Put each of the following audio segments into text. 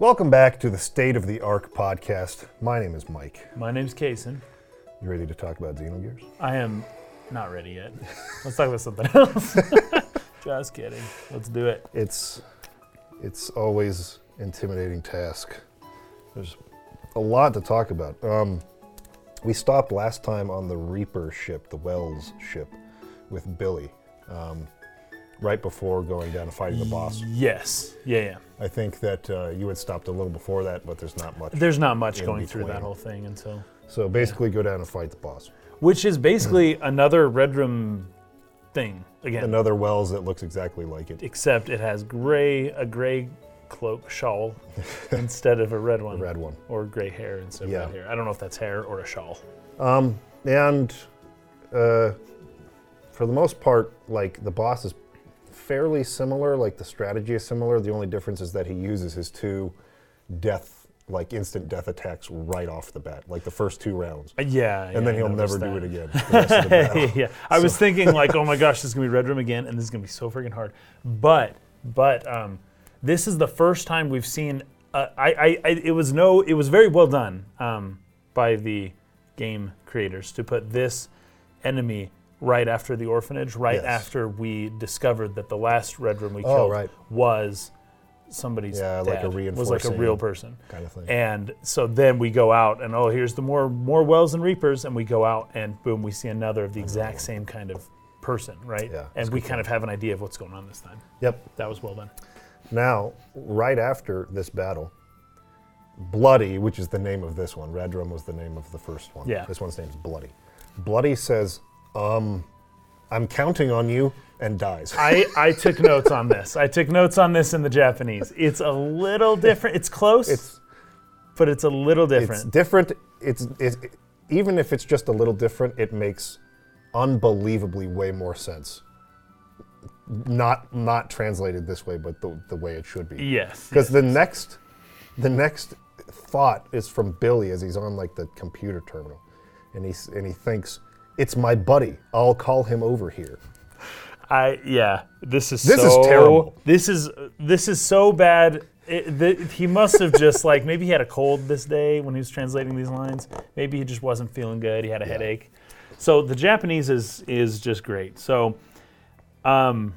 Welcome back to the State of the Arc podcast. My name is Mike. My name's Kason. You ready to talk about Xenogears? I am not ready yet. Let's talk about something else. Just kidding. Let's do it. It's it's always intimidating task. There's a lot to talk about. Um, we stopped last time on the Reaper ship, the Wels ship, with Billy, um, right before going down and fighting the boss. Yes. Yeah, yeah. I think that uh, you had stopped a little before that, but there's not much. There's not much In going through that whole thing until. so basically, go down and fight the boss. Which is basically another Redrum thing again. Another Wels that looks exactly like it. Except it has gray, a gray cloak shawl instead of a red one. red one. Or gray hair instead of Yeah. red hair. I don't know if that's hair or a shawl. Um, and uh, for the most part, like the boss is fairly similar. Like the strategy is similar. The only difference is that he uses his two death, like instant death attacks right off the bat, like the first two rounds, Uh, Yeah. and yeah, then he'll never noticed do it again. the rest of the battle. yeah, I was thinking like, oh my gosh, this is gonna be Redrum again, and this is gonna be so freaking hard. But, but um, this is the first time we've seen. Uh, I, I, I, it was no, it was very well done um, by the game creators to put this enemy right after the orphanage, right Yes. after we discovered that the last Redrum we Oh, killed right. was somebody's Yeah, like a was like a real person. kind of thing. And so then we go out and oh, here's the more more Wels and reapers, and we go out and boom, we see another of the exact same kind of person, right? Yeah, and we kind of have an idea of what's going on this time. Yep. That was well done. Now, right after this battle, Bloody, which is the name of this one, Redrum was the name of the first one. Yeah. This one's name is Bloody. Bloody says, um, I'm counting on you, and dies. I, I took notes on this. I took notes on this in the Japanese. It's a little different. It's close, It's but it's a little it's different. different. It's, it's even if it's just a little different, it makes unbelievably way more sense. Not not translated this way, but the, the way it should be. yes. Because yes. the next, the next thought is from Billy as he's on like the computer terminal, and he and he thinks, "It's my buddy. I'll call him over here." I yeah, this is This is so, terrible. This is this is so bad. It, he must have just like maybe he had a cold this day when he was translating these lines. Maybe he just wasn't feeling good. He had a headache. So the Japanese is is just great. So, um,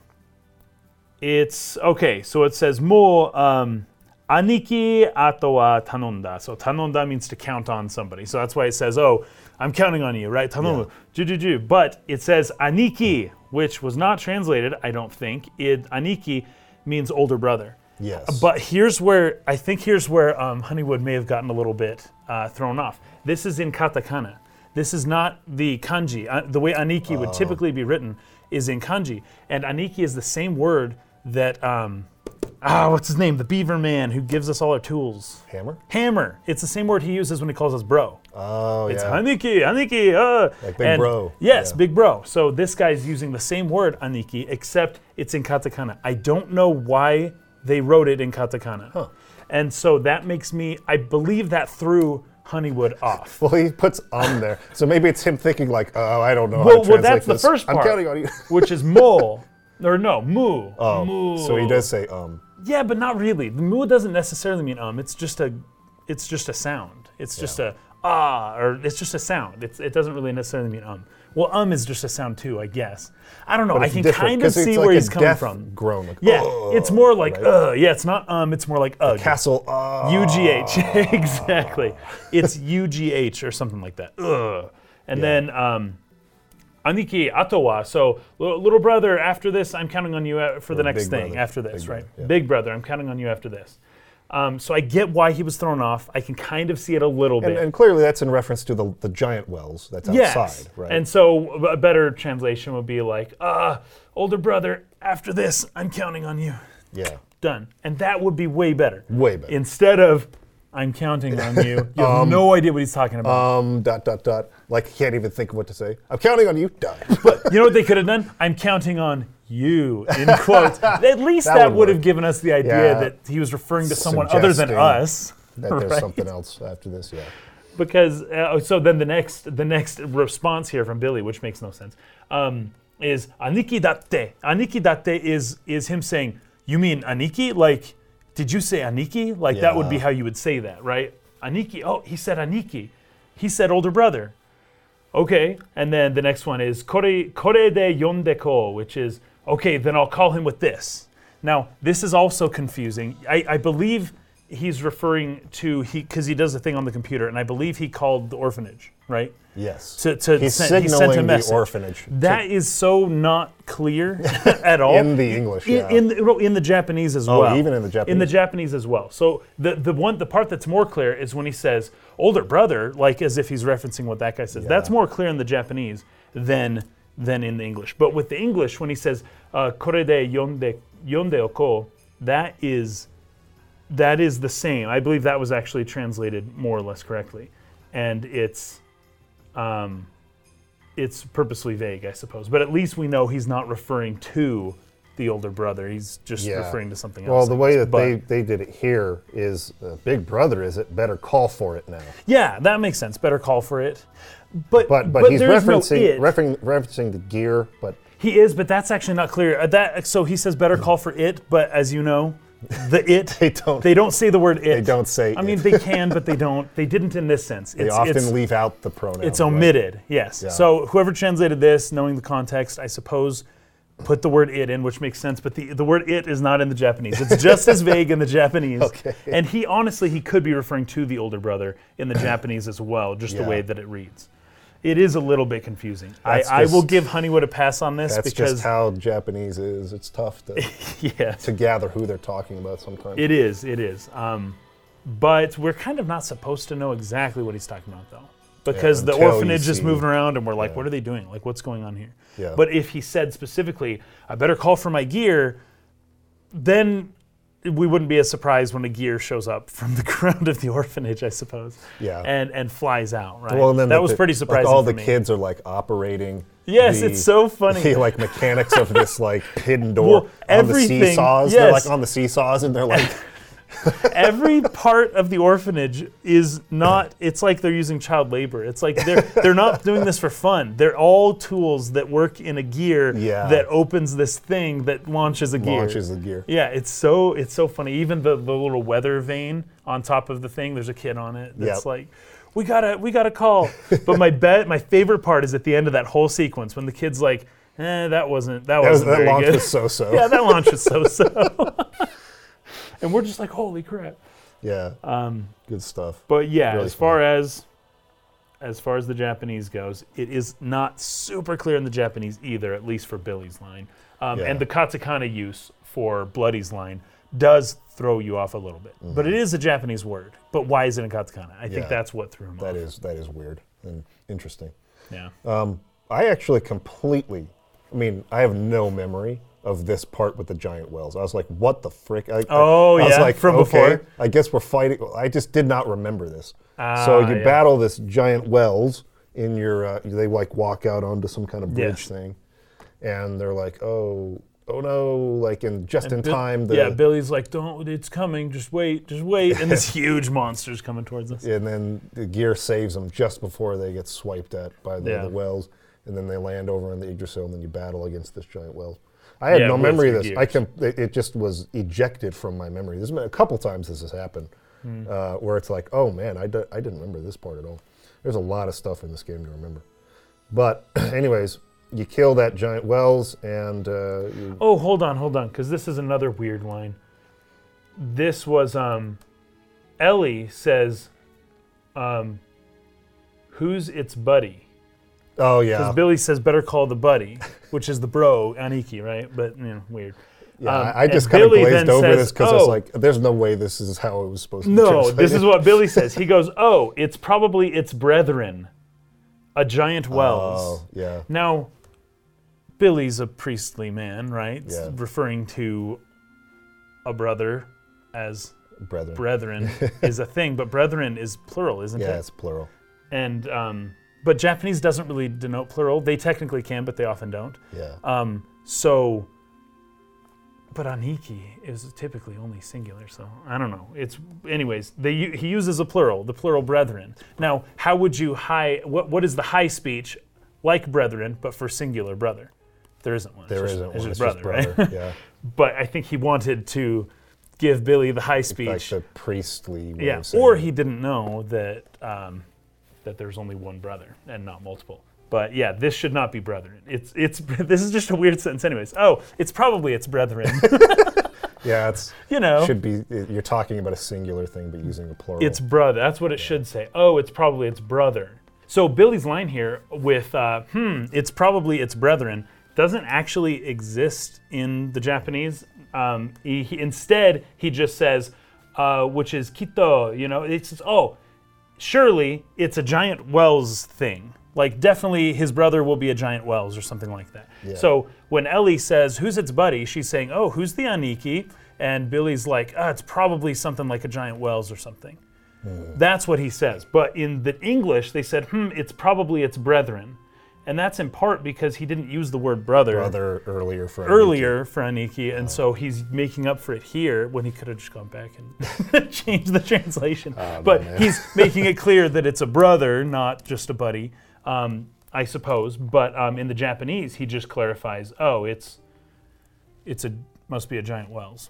it's okay. So it says mo um, aniki ato wa tanonda. So tanonda means to count on somebody. So that's why it says, "Oh, I'm counting on you," right? Ju ju. But it says aniki, which was not translated, I don't think. It aniki means older brother. Yes. But here's where I think here's where um, Honeywood may have gotten a little bit uh, thrown off. This is in katakana. This is not the kanji. Uh, the way aniki would typically be written is in kanji, and aniki is the same word that um, ah, what's his name? The Beaver Man who gives us all our tools. Hammer. Hammer. It's the same word he uses when he calls us bro. Oh It's yeah. aniki, aniki, uh. Like big And- bro. Yes, Yeah. big bro. So this guy's using the same word aniki, except it's in katakana. I don't know why they wrote it in katakana. And so that makes me, I believe that threw Honeywood off. Well, he puts on there, so maybe it's him thinking like, "Oh, I don't know how Well, to well, translate that's the this. first I'm part. counting on you." Which is mo, or no, moo. Oh, mu. so he does say "um." Yeah, but not really. The moo doesn't necessarily mean um. It's just a, it's just a sound. It's just a ah, or it's just a sound. It's, it doesn't really necessarily mean um. Well, um is just a sound too, I guess. I don't know. I can kind of see like where he's coming from. Groan. Like, Yeah, it's more like right? uh. Yeah, it's not um. It's more like ugh. Castle. Uh, UGH exactly. It's UGH or something like that. Ugh. And then um, Aniki Atowa. So little brother, after this, I'm counting on you uh, for the next thing. brother. After this, Big right? brother, yeah. Big brother, I'm counting on you after this. Um, so I get why he was thrown off. I can kind of see it a little And, bit. and clearly, that's in reference to the the giant Wels that's yes. outside, right? And so a better translation would be like, uh, older brother, after this, I'm counting on you. yeah, Done. And that would be way better. way better. Instead of I'm counting on you. You have no idea what he's talking about. um, dot dot dot. Like he can't even think of what to say. I'm counting on you. Die. But you know what they could have done? I'm counting on you in quotes. At least That that, would would have work. given us the idea Yeah. that he was referring to someone other than Suggesting us. that there's Right. something else after this. Yeah. Because uh, so then the next the next response here from Billy, which makes no sense, um, is aniki datte. Aniki datte is is him saying, "You mean aniki? Like did you say Aniki? Like that would be how you would say that, right? Aniki. Oh, he said Aniki. He said older brother. Okay, and then the next one is kore kore de yondeko, which is okay. Then I'll call him with this. Now this is also confusing. I, I believe he's referring to he because he does a thing on the computer, and I believe he called the orphanage, right? Yes. To, to He's send, he sent a the orphanage. That is so not clear at all. in the English. In, Yeah. in, the, in the Japanese as Oh, well. even in the Japanese. In the Japanese? As well. So the the one the part that's more clear is when he says older brother, like as if he's referencing what that guy says. That's more clear in the Japanese than than in the English. But with the English, when he says uh, kore de yonde yonde oko, that is that is the same. I believe that was actually translated more or less correctly, and it's. Um, it's purposely vague, I suppose. But at least we know he's not referring to the older brother. He's just Yeah. referring to something else. well, else. the I way guess. that But- they, they did it here is uh, Big Brother is it? Better call for it now. yeah, that makes sense. Better call for it. But But but, he's no referencing it. referencing referencing the gear, but he is, but that's actually not clear. Uh, That so he says better call for it, but as you know, the it they don't they don't say the word it. they don't say I mean, they can, but they don't. They didn't in this sense. they It's, often it's, leave out the pronoun. It's right? omitted, yes. Yeah. So whoever translated this, knowing the context, I suppose, put the word it in, which makes sense. But the, the word it is not in the Japanese. It's just as vague in the Japanese. Okay. And he honestly, he could be referring to the older brother in the Japanese as well, just the way that it reads. It is a little bit confusing. I, That's I will just- give Honeywood a pass on this That's because just how Japanese is. It's tough to, yeah, to gather who they're talking about sometimes. it is. It is. Um, but we're kind of not supposed to know exactly what he's talking about, though, because the until you orphanage is see- moving around, and we're like. "What are they doing? Like, what's going on here?" Yeah. But if he said specifically, "I better call for my gear," then we wouldn't be as surprised when a gear shows up from the ground of the orphanage, I suppose. Yeah. And and flies out, right? well, and then that the- was pretty like, surprising. all for the me. kids are like operating. Yes, the- it's so funny. The like mechanics of this like hidden door Well, on the seesaws. They're like on the seesaws and they're like every part of the orphanage is not it's like they're using child labor it's like they're they're not doing this for fun they're all tools that work in a gear Yeah. that opens this thing that launches a gear launches the gear. yeah it's so it's so funny even the, the little weather vane on top of the thing there's a kid on it that's Yep. like we gotta we gotta call but my bet my favorite part is at the end of that whole sequence when the kid's like eh, that wasn't that, That, was, wasn't that very launch good was so so. yeah that launch was so so and we're just like holy crap Yeah, um, good stuff. but yeah, Really as far as as far as the Japanese goes, it is not super clear in the Japanese either, at least for Billy's line. Um, Yeah. And the katakana use for Bloody's line does throw you off a little bit. But it is a Japanese word. But why is it in katakana? I think Mm-hmm. That's what threw him That off. is that is weird and interesting. Yeah. Um, I actually completely. I mean, I have no memory of this part with the giant Wels. I was like, "What the frick?" I, I- Oh, I was yeah, like, from okay, before? I guess we're fighting. I just did not remember this. Ah, so you yeah. battle this giant Wels in your. Uh, they like walk out onto some kind of bridge Yes. thing, and they're like, "Oh, oh no!" Like in just in Bill- time. The, yeah, Billy's like, don't, it's coming, just wait, just wait. And this huge monster's coming towards us. and then the gear saves them just before they get swiped at by the, Yeah. the Wels, and then they land over on the Yggdrasil, and then you battle against this giant Wels. I had Yeah, no memory of this. I can. It, it just was ejected from my memory. There's been a couple times this has happened, Hmm. uh, where it's like, oh man, I, d- I didn't remember this part at all. There's a lot of stuff in this game to remember. But anyways, you kill that giant Wels, and uh, Oh, hold on, hold on, because this is another weird line. This was um, Ellie says, um, "Who's its buddy?" Oh yeah. Because Billy says, "Better call the buddy," which is the bro Aniki, right? But you know, weird. yeah. um, I just kind of glazed over says, this because I was "Oh." like, there's no way this is how it was supposed to be. No, this is what Billy says. He goes, "Oh, it's probably its brethren, a giant Wels." Oh yeah. Now, Billy's a priestly man, right? Yeah. Referring to a brother as Brethren. brethren is a thing, but brethren is plural, isn't yeah, it? Yeah, it's plural. And um, but Japanese doesn't really denote plural. They technically can, but they often don't. Yeah. Um, so, but aniki is typically only singular. So I don't know. It's anyways. They he uses a plural, the plural brethren. Now, how would you high? What what is the high speech like brethren, but for singular brother? There isn't one. There it's isn't just, one. It's just brother, brother. right? yeah. but I think he wanted to give Billy the high speech, like the priestly yeah, or he didn't know that um, that there's only one brother and not multiple. But yeah, this should not be brethren. It's it's this is just a weird sentence, anyways. Oh, it's probably its brethren. Yeah, it's you know, should be. You're talking about a singular thing, but using a plural. It's brother. That's what it should say. Oh, it's probably its brother. So Billy's line here with uh, hmm, it's probably its brethren doesn't actually exist in the Japanese. Um, he, he- instead, he just says, uh, which is kito. You know, it's oh, surely it's a giant Wels thing. Like definitely his brother will be a giant Wels or something like that. Yeah. So when Ellie says, "Who's its buddy?" she's saying, "Oh, who's the Aniki?" And Billy's like, "Ah, it's probably something like a giant Wels or something." That's what he says. But in the English, they said, "Hmm, it's probably its brethren," and that's in part because he didn't use the word brother, brother earlier for earlier for Aniki, and so he's making up for it here when he could have just gone back and changed the translation. but man. he's making it clear that it's a brother, not just a buddy, um, I suppose. But um, in the Japanese, he just clarifies, "Oh, it's it's a must be a giant Wels."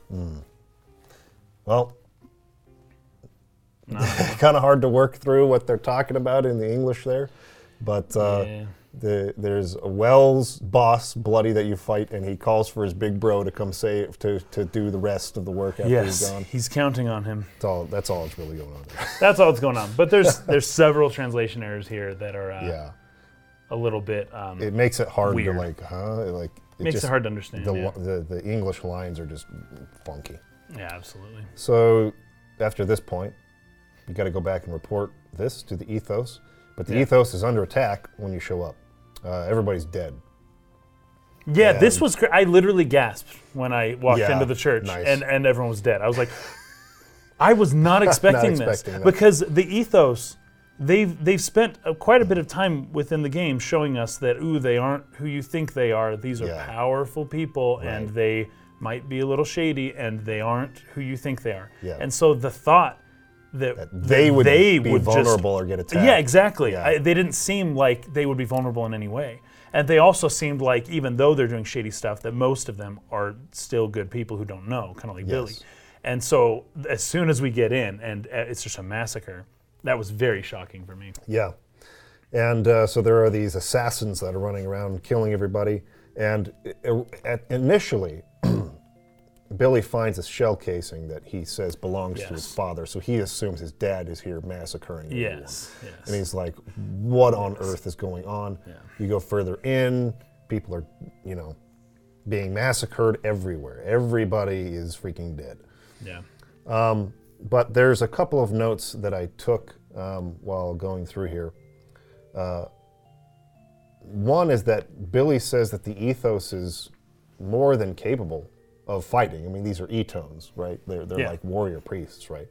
Well, kind of hard to work through what they're talking about in the English there, but uh, Yeah. The, there's a Wels boss, Bloody, that you fight, and he calls for his big bro to come save to to do the rest of the work after he's Yes, gone. he's counting on him. That's all. That's all that's really going on there. That's all that's going on. But there's there's several translation errors here that are uh, yeah, a little bit um, it makes it hard Weird. to like, huh? Like it makes just, it hard to understand. The, yeah. the the English lines are just funky. yeah, absolutely. So after this point, you got to go back and report this to the ethos. But the Yeah. ethos is under attack when you show up. Uh, everybody's dead. Yeah, this was. Cr- I literally gasped when I walked Yeah, into the church, nice. and and everyone was dead. I was like, I was not expecting, expecting this that. because the ethos. They've they've spent uh, quite a bit of time within the game showing us that ooh they aren't who you think they are. These are Yeah. powerful people and Right. they might be a little shady and they aren't who you think they are. Yeah. And so the thought that, That they would they be would just- vulnerable or get attacked. yeah, exactly. Yeah. I, they didn't seem like they would be vulnerable in any way. And they also seemed like, even though they're doing shady stuff, that most of them are still good people who don't know, kind of like Billy. Yes. And so, as soon as we get in and uh, it's just a massacre, that was very shocking for me. Yeah. And uh, so there are these assassins that are running around killing everybody. And uh, initially, Billy finds a shell casing that he says belongs to his Yes. father. So he assumes his dad is here massacring everyone. Yes, And he's like, what on earth is going on? You go further in, people are, you know, being massacred everywhere. Everybody is freaking dead. Yeah. But there's a couple of notes that I took um, while going through here. Uh, one is that Billy says that the ethos is more than capable of fighting. I mean, these are etones, right? They're, they're Yeah. like warrior priests, right?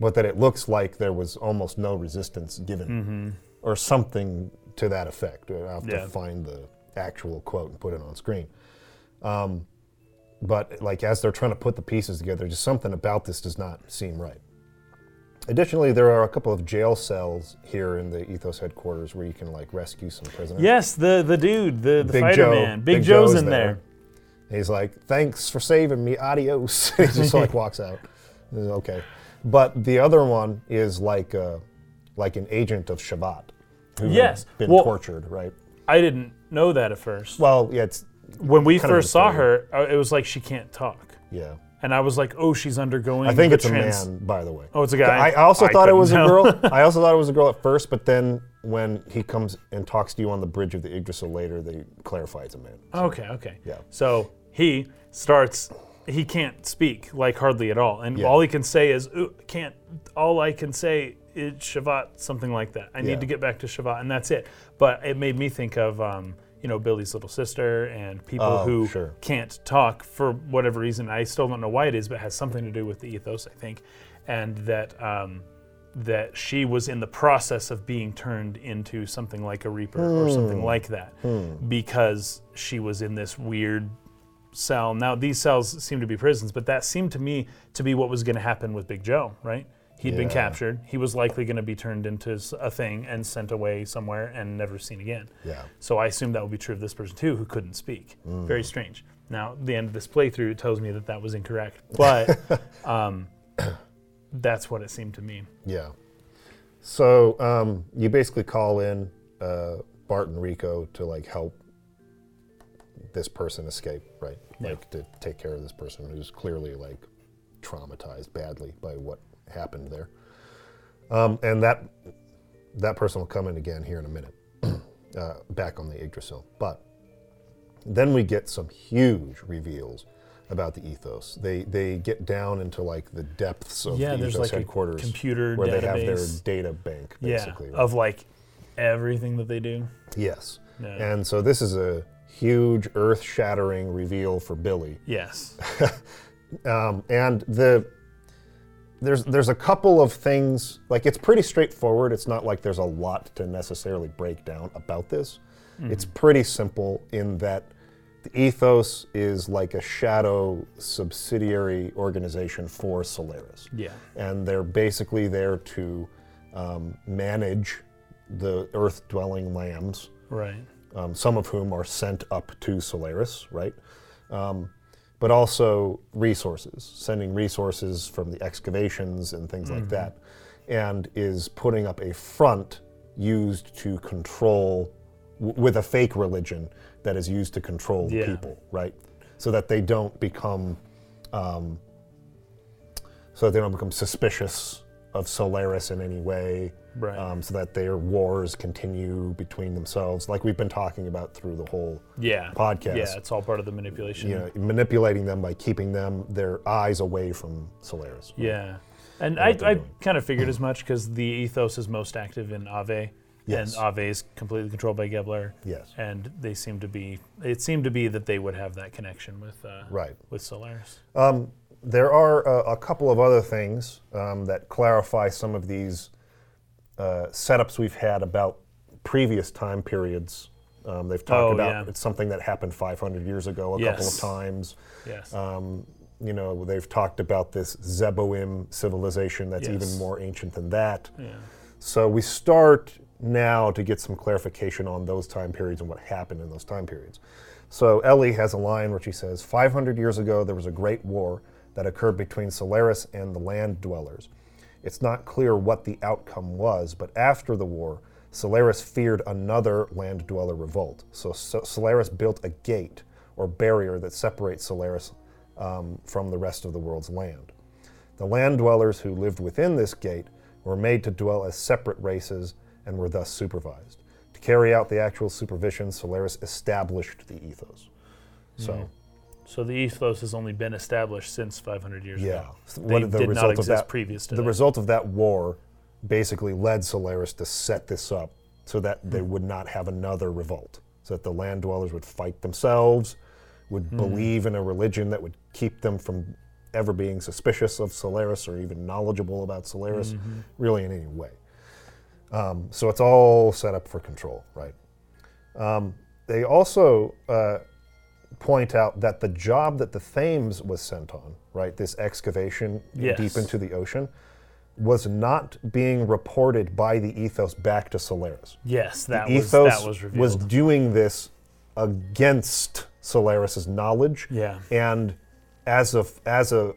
But that it looks like there was almost no resistance given, or something to that effect. I'll have Mm-hmm. Yeah. to find the actual quote and put it on screen. Um, but like as they're trying to put the pieces together, just something about this does not seem right. Additionally, there are a couple of jail cells here in the Ethos headquarters where you can like rescue some prisoners. Yes, the the dude, the, the Big fighter Joe- man, Big, Big Joe's, Joe's in there. And He's like, "Thanks for saving me. Adios." he just like walks out. Okay, but the other one is like uh, like an agent of Shevat who had Yes. been Well- tortured, right? I didn't know that at first. Well, yeah, it's when we kind of first saw her, uh, it was like she can't talk, yeah. and I was like, oh, she's undergoing. I think the it's a man, by the way. Oh, it's a guy. I also I thought it couldn't was a tell. girl. I also thought it was a girl at first, but then when he comes and talks to you on the bridge of the Yggdrasil later, they clarify it's a man. Okay, okay. Yeah. So he starts. He can't speak like hardly at all, and Yeah. all he can say is "Ooh, can't. All I can say is Shevat, something like that. I Yeah. need to get back to Shevat, and that's it. But it made me think of. Um, you know Billy's little sister and people Oh, who sure. can't talk for whatever reason. I still don't know why it is, but it has something to do with the ethos, I think, and that um, that she was in the process of being turned into something like a reaper or Hmm. something like that because she was in this weird cell. Now these cells seem to be prisons, but that seemed to me to be what was going to happen with Big Joe, right? He'd been captured. He was likely going to be turned into a thing and sent away somewhere and never seen again. Yeah. So I assume that would be true of this person too, who couldn't speak. Mm. Very strange. Now, the end of this playthrough tells me that that was incorrect, but um, that's what it seemed to me. Yeah. So um, you basically call in uh, Bart and Rico to like help this person escape, right? Yeah. Like to take care of this person who's clearly like traumatized badly by what happened there. Um, and that that person will come in again here in a minute, uh, back on the Yggdrasil. But then we get some huge reveals about the ethos. They they get down into like the depths of yeah, the there's ethos like headquarters a computer where database. they have their data bank, basically. yeah, right? of like everything that they do. yes. Yeah. And so this is a huge, earth-shattering reveal for Billy. yes. Um, and the there's there's a couple of things like it's pretty straightforward. It's not like there's a lot to necessarily break down about this. It's pretty simple in that the ethos is like a shadow subsidiary organization for Solaris. Yeah. and they're basically there to um, manage the earth dwelling lambs, Right. Um, some of whom are sent up to Solaris, right? Um, but also resources, sending resources from the excavations and things like that, and is putting up a front used to control, w- with a fake religion that is used to control Yeah. people, right? So that they don't become um, so that they don't become suspicious of Solaris in any way, Right. um, so that their wars continue between themselves, like we've been talking about through the whole Yeah. podcast. Yeah, it's all part of the manipulation. You know, manipulating them by keeping them their eyes away from Solaris. Yeah. And I, I kind of figured as much because the ethos is most active in Aveh, Yes. and Aveh is completely controlled by Gebler, Yes. and they seem to be. It seemed to be that they would have that connection with uh, Right. with Solaris. Um, there are a, a couple of other things um, that clarify some of these uh, setups we've had about previous time periods. Um, they've talked Oh, about yeah. it's something that happened 500 years ago a couple of Yes. times. Yes. Um, you know, they've talked about this Zeboim civilization that's Yes. even more ancient than that. yeah. So we start now to get some clarification on those time periods and what happened in those time periods. So Ellie has a line where she says, 500 years ago, there was a great war that occurred between Solaris and the land dwellers. It's not clear what the outcome was, but after the war, Solaris feared another land dweller revolt. So, so Solaris built a gate or barrier that separates Solaris um, from the rest of the world's land. The land dwellers who lived within this gate were made to dwell as separate races and were thus supervised. To carry out the actual supervision, Solaris established the ethos. So, So the ethos has only been established since 500 years yeah. ago. So They the did result not of exist that, previous to the that. result of that war basically led Solaris to set this up so that they would not have another revolt. So that the land dwellers would fight themselves, would believe in a religion that would keep them from ever being suspicious of Solaris or even knowledgeable about Solaris, really in any way. Um, so it's all set up for control, right? Um, they also uh, point out that the job that the Thames was sent on, right, this excavation Yes. deep into the ocean, was not being reported by the ethos back to Solaris. yes, that the was ethos that was revealed. doing this against Solaris's knowledge yeah. and as a as a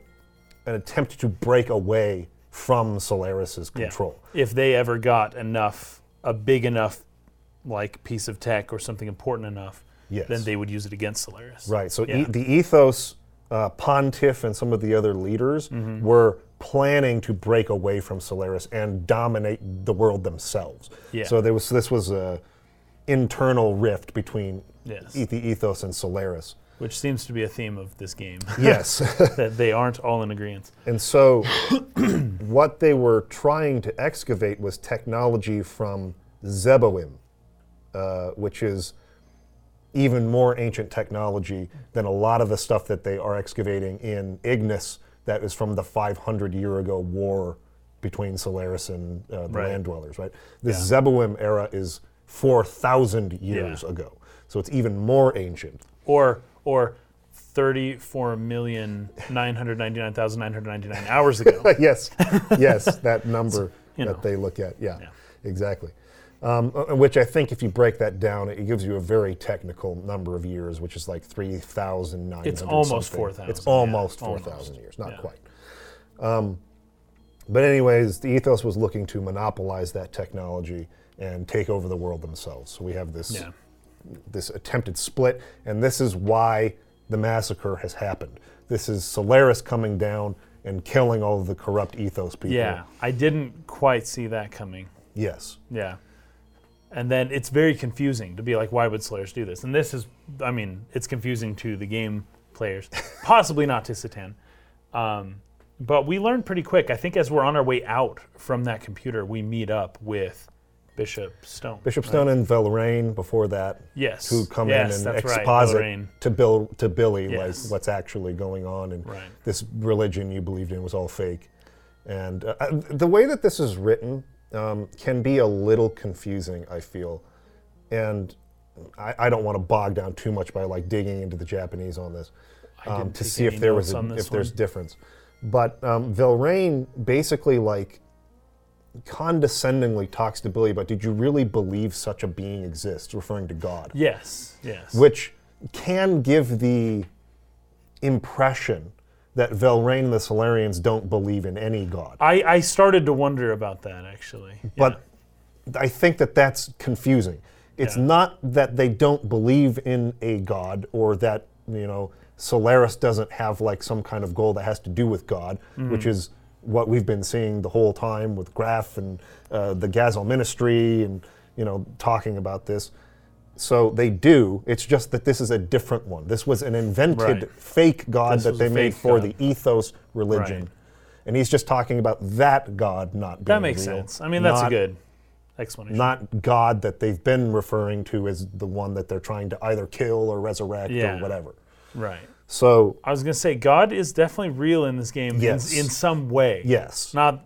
an attempt to break away from Solaris's Yeah. control. If they ever got enough, a big enough, like piece of tech or something important enough, Yes. then they would use it against Solaris. Right. So Yeah. e- the ethos, uh, Pontiff, and some of the other leaders Mm-hmm. were planning to break away from Solaris and dominate the world themselves. Yeah. So there was this was a internal rift between Yes. e- the ethos and Solaris. Which seems to be a theme of this game. Yes. that they aren't all in agreement. and so what they were trying to excavate was technology from Zeboim, uh, which is even more ancient technology than a lot of the stuff that they are excavating in Ignas that is from the 500 year ago war between Solaris and uh, the Right. land dwellers, right? This Zeboim era is 4,000 years Yeah. ago. So it's even more ancient. Or or thirty-four million nine hundred ninety-nine thousand nine hundred ninety-nine hours ago. yes, yes, that number you that they look at. Yeah, Yeah. exactly. Um, uh, which I think, if you break that down, it gives you a very technical number of years, which is like three thousand nine hundred. It's almost 4,000, It's almost four almost. thousand years, not Yeah. quite. Um, but anyways, the ethos was looking to monopolize that technology and take over the world themselves. So we have this Yeah. this attempted split, and this is why the massacre has happened. This is Solaris coming down and killing all of the corrupt ethos people. Yeah, I didn't quite see that coming. Yes. Yeah. And then it's very confusing to be like, why would Solaris do this? And this is, I mean, it's confusing to the game players, possibly not to Citan. Um, but we learned pretty quick. I think as we're on our way out from that computer, we meet up with Bishop Stone. Bishop right? Stone and Velrain before that, Yes. who come yes, in and that's right, exposit to Bill to Billy Yes. like what's actually going on, and Right. this religion you believed in was all fake. And uh, uh, the way that this is written um, can be a little confusing, I feel, and I, I don't want to bog down too much by like digging into the Japanese on this I um, didn't to take see if there was notes a, on this if there's one. difference. But um, Velrain basically like condescendingly talks to Billy about, did you really believe such a being exists, referring to God, Yes, yes. which can give the impression that Velrain and the Solarians don't believe in any God. I, I started to wonder about that actually. Yeah. But I think that that's confusing. It's Yeah. not that they don't believe in a god or that, you know, Solaris doesn't have like some kind of goal that has to do with God, Mm-hmm. which is what we've been seeing the whole time with Grahf and uh, the Gazel ministry and, you know, talking about this. So they do. It's just that this is a different one. This was an invented Right. fake god This that they made for god. the ethos religion. Right. And he's just talking about that god not being that makes real, sense. I mean, that's not- a good explanation. not God that they've been referring to as the one that they're trying to either kill or resurrect Yeah. or whatever. right. So, I was gonna say God is definitely real in this game in- Yes. in, some way. yes. Not,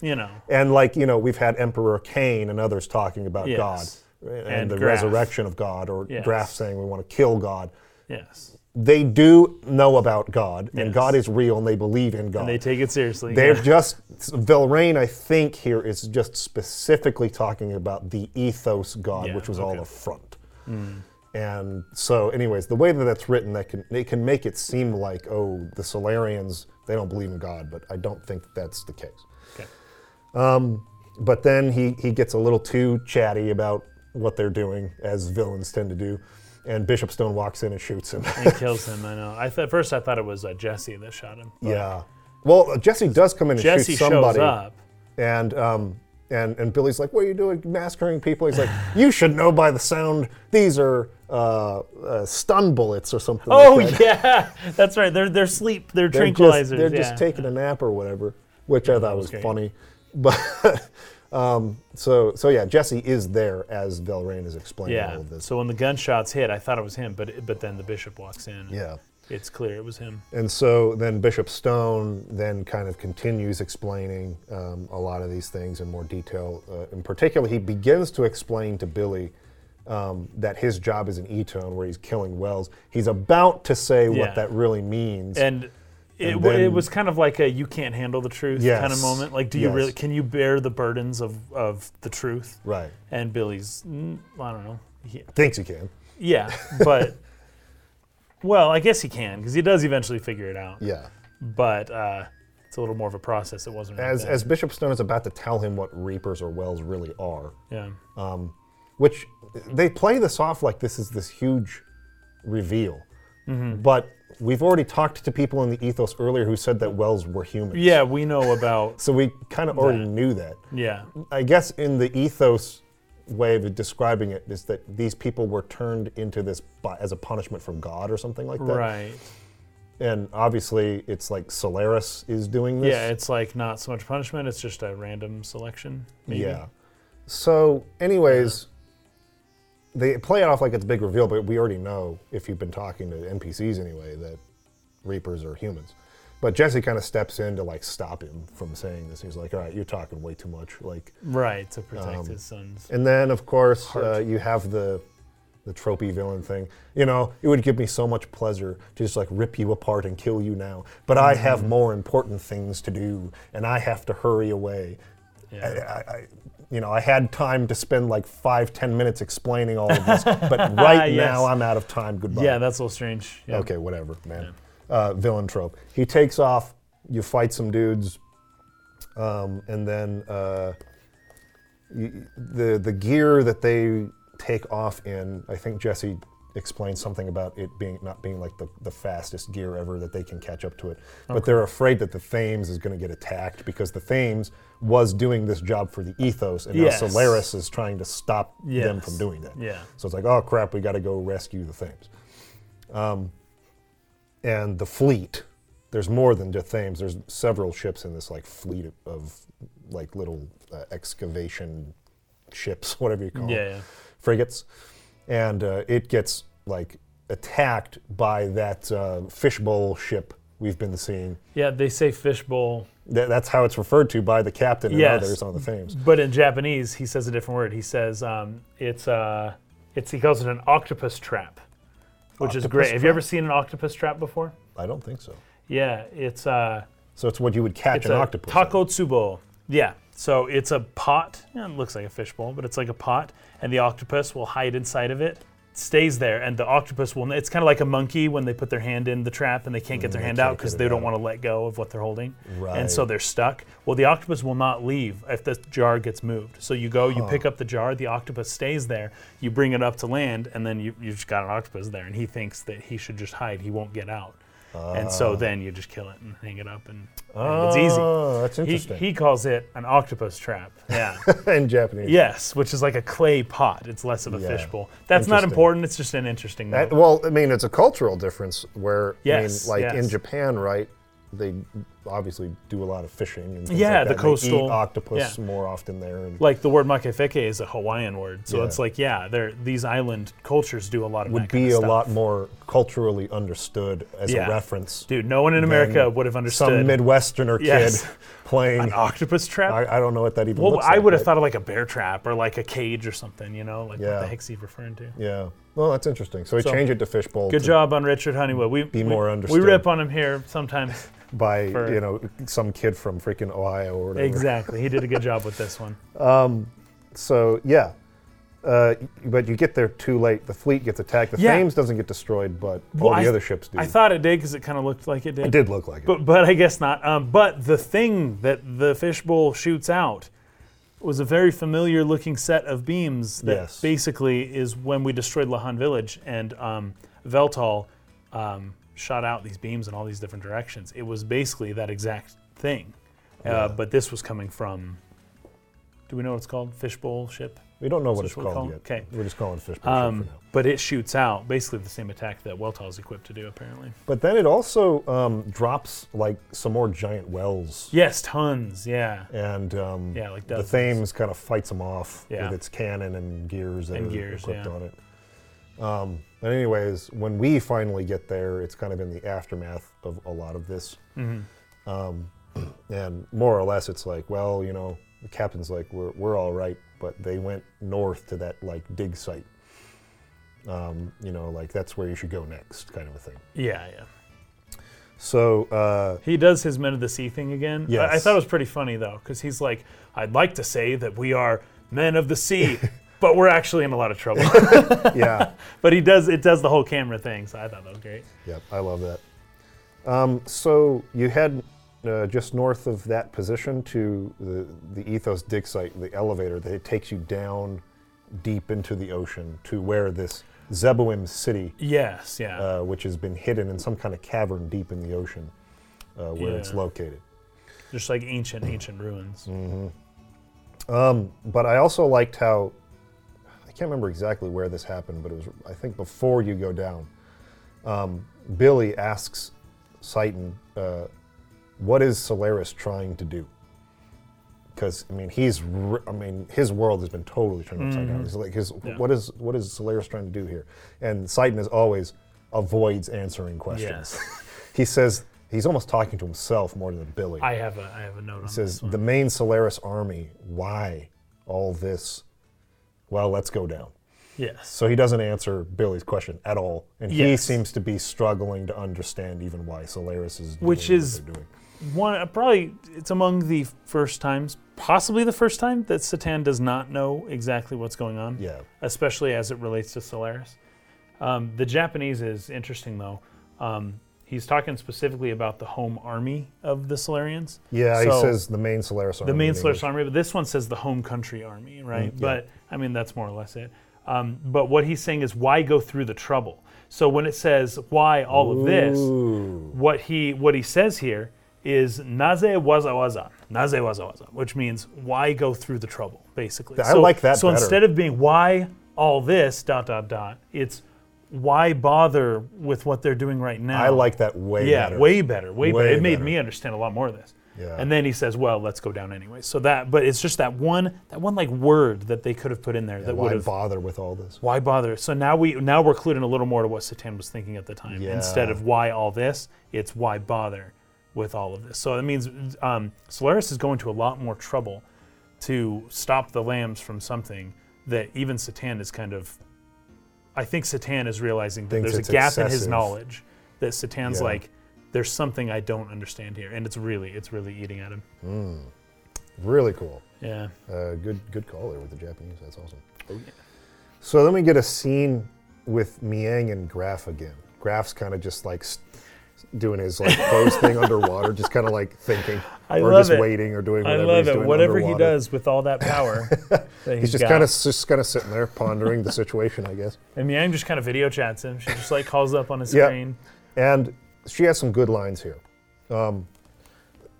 you know. And like, you know, we've had Emperor Cain and others talking about Yes. God and, And the Grahf. resurrection of God, or Yes. Grahf saying we want to kill God. Yes. They do know about God, and God is real, and they believe in God. And they take it seriously. They're yeah. just Velrain, I think, here is just specifically talking about the ethos God, Yeah, which was all okay. a front. Mm. And so, anyways, the way that that's written, that can it can make it seem like, oh, the Solarians they don't believe in God, but I don't think that's the case. Okay. Um, but then he he gets a little too chatty about what they're doing, as villains tend to do, and Bishop Stone walks in and shoots him. And kills him. I know. I th- at first I thought it was uh, Jessie that shot him. but yeah. Well, Jessie does come in and Jessie shoot somebody. shows up. And um, and and Billy's like, "What are you doing, massacring people?" He's like, "You should know by the sound. These are uh, uh, stun bullets or something." Oh like that. yeah, that's right. They're they're sleep. They're, They're tranquilizers. just, they're yeah. just taking a nap or whatever, which I thought was, was funny. But um, so so yeah, Jessie is there as Velrain is explaining yeah. all of this. So when the gunshots hit, I thought it was him, but but then the bishop walks in. yeah. It's clear it was him. And so then Bishop Stone then kind of continues explaining um, a lot of these things in more detail. Uh, in particular, he begins to explain to Billy um, that his job is in Etone, where he's killing Wels. He's about to say Yeah. what that really means. And it, w- it was kind of like a you can't handle the truth kind of moment. Like, do you Yes. really? Can you bear the burdens of of the truth? right. And Billy's, mm, I don't know. He, Thinks he can. yeah, but well, I guess he can because he does eventually figure it out. Yeah. But uh, it's a little more of a process. It wasn't As, then. as Bishop Stone is about to tell him what Reapers or Wels really are, yeah. Um, which they play this off like this is this huge reveal. Mm-hmm. But we've already talked to people in the ethos earlier who said that Wels were humans. Yeah, we know about. So we kind of already knew that. Yeah. I guess in the ethos way of describing it is that these people were turned into this by, as a punishment from God or something like that. Right. And obviously, it's like Solaris is doing this. Yeah, it's like not so much punishment, it's just a random selection. Maybe. Yeah. So, anyways, they play it off like it's a big reveal, but we already know if you've been talking to NPCs anyway that Reapers are humans. But Jessie kind of steps in to like stop him from saying this. He's like, "All right, you're talking way too much." Like, Right, to protect Um, his sons. and then of course uh, you have the the tropey villain thing. You know, it would give me so much pleasure to just like rip you apart and kill you now. But I have Mm-hmm. more important things to do, and I have to hurry away. Yeah. I, I, you know, I had time to spend like five, ten minutes explaining all of this, but right Yes. now I'm out of time. Goodbye. Yeah, that's a little strange. Yeah. Okay, whatever, man. Uh, villain trope. He takes off. You fight some dudes, um, and then uh, you, the the gear that they take off in. I think Jessie explained something about it being not being like the, the fastest gear ever that they can catch up to it. But they're afraid that the Thames is going to get attacked because the Thames was doing this job for the Ethos, and Yes. now Solaris is trying to stop them from doing that. Yeah. So it's like, oh crap, we got to go rescue the Thames. Um, and the fleet, there's more than the Thames. There's several ships in this like fleet of, of like little uh, excavation ships, whatever you call Yeah, them, yeah. frigates, and uh, it gets like attacked by that uh, fishbowl ship we've been seeing. Yeah, they say fishbowl, That, that's how it's referred to by the captain and Yes. others on the Thames. but in Japanese, he says a different word. He says um, it's uh, it's he calls it an octopus trap, which is Octopus great. Have you ever seen an octopus trap before? I don't think so. Yeah, it's uh, So it's what you would catch an octopus. takotsubo. Yeah, so it's a pot. Yeah, it looks like a fishbowl, but it's like a pot, and the octopus will hide inside of it. Stays there, and the octopus will. It's kind of like a monkey when they put their hand in the trap and they can't get their they hand out because they don't want to let go of what they're holding, right. and so they're stuck. Well, the octopus will not leave if the jar gets moved. So you go, you pick up the jar, the octopus stays there. You bring it up to land, and then you you just got an octopus there, and he thinks that he should just hide. He won't get out, and so ah. then you just kill it and hang it up, and, and it's easy. Oh, that's He, interesting. he calls it an octopus trap. Yeah. in Japanese. yes, which is like a clay pot. It's less of a Yeah. fishbowl. That's not important. It's just an interesting That- well, I mean, it's a cultural difference where, Yes, I mean, like in. Japan, right? They obviously do a lot of fishing and things Yeah, like the that. They coastal- eat octopus yeah. more often there. And Like the word makefeke is a Hawaiian word, so Yeah. it's like yeah, they're, these island cultures do a lot of would that kind be of a stuff. lot more culturally understood as Yeah. a reference. Dude, no one in America would have understood. Some understood Midwesterner Yes. kid playing. an octopus trap. I, I don't know what that even well, looks I would have right? thought of like a bear trap or like a cage or something. You know, like what Yeah. the heck's he referring to? Yeah. Well, that's interesting. So he So, changed it to fishbowl. Good job on Richard Honeywood. We Be we- more We rip on him here sometimes. by for- you know some kid from freaking Ohio or whatever. exactly. He did a good job with this one. So yeah, uh, but you get there too late. The fleet gets attacked. The Yeah. Thames doesn't get destroyed, but Well, all the I- other ships do. I thought it did because it kind of looked like it did. it did look like it. But but I guess not. Um, but the thing that the fishbowl shoots out was a very familiar looking set of beams that Yes. basically is when we destroyed Lahan village and um, Weltall um, shot out these beams in all these different directions. It was basically that exact thing. Yeah. Uh, but this was coming from. Do we know what it's called? Fishbowl ship. We don't know what it's called it's yet. Okay. We're just calling it fishbowl Um, for now. but it shoots out basically the same attack that Weltall is equipped to do, apparently. But then it also um, drops like some more giant Wels. Yes, tons. Yeah. And um, Yeah, like the. Thames kind of fights them off Yeah. with its cannon and gears that And are gears, equipped yeah. on it. Um, but anyways, when we finally get there, it's kind of in the aftermath of a lot of this. Mm-hmm. Um, and more or less, it's like, well, you know, the captain's like, we're, we're all right, but they went north to that like dig site. Um, you know, like that's where you should go next, kind of a thing. Yeah, yeah. So uh, He does his men of the sea thing again. I, I thought it was pretty funny though, because he's like, "I'd like to say that we are men of the sea, but we're actually in a lot of trouble." yeah, but he does it does the whole camera thing, so I thought that was great. yeah, I love that. Um, so you head uh, just north of that position to the the Ethos dig site, the elevator that it takes you down deep into the ocean to where this Zeboim city Yes, yeah, uh, which has been hidden in some kind of cavern deep in the ocean uh, where it's located. just like ancient, ancient ruins. Um, but I also liked how I can't remember exactly where this happened, but it was I think before you go down. Um, Billy asks Citan, uh, "What is Solaris trying to do?" Because I mean, he's r- I mean, his world has been totally turned upside down. He's mm-hmm. like, his, Yeah. what is what is Solaris trying to do here? And Citan as always avoids answering questions. He says he's almost talking to himself more than Billy. I have a I have a note on He says this one. the main Solaris army. Why all this? Well, let's go down. Yes. So he doesn't answer Billy's question at all, and he Yes. seems to be struggling to understand even why Solaris is doing Which what is- they're doing. One probably it's among the first times, possibly the first time that Citan does not know exactly what's going on. Yeah, especially as it relates to Solaris. Um, the Japanese is interesting though. Um, he's talking specifically about the home army of the Solarians, yeah. he says the main Solaris army. the main Solaris army, but this one says the home country army, right? Mm, yeah. But I mean that's more or less it. Um, but what he's saying is why go through the trouble? So when it says why all of this, what he what he says here is naze waza waza, naze waza waza, which means why go through the trouble, basically. I like that So better. instead of being why all this dot dot dot, it's why bother with what they're doing right now. I like that way yeah, better. way better, way, Way better. It made better. me understand a lot more of this. Yeah. And then he says, "Well, let's go down anyway." So that, but it's just that one, that one like word that they could have put in there that would Why have bother with all this? why bother? So now we now we're clued in a little more to what Citan was thinking at the time. Yeah. Instead of why all this, it's why bother with all of this. So that means um, Solaris is going to a lot more trouble to stop the lambs from something that even Citan is kind of. I think Citan is realizing that Thinks there's it's a gap in his excessive. knowledge. That Citan's Yeah. like, there's something I don't understand here, and it's really it's really eating at him. Really cool. Yeah. Uh, good, good call there with the Japanese. That's awesome. Oh, yeah. So then we get a scene with Miang and Grahf again. Grahf's kind of just like s- doing his like pose thing underwater, just kind of like thinking, I or just it. waiting, or doing whatever. I love he's it. doing Whatever he does with all that power, that he's, He's just kind of just kind of sitting there pondering the situation, I guess. And Miang just kind of video chats him. She just like calls up on his Yeah. screen. And she has some good lines here. Um,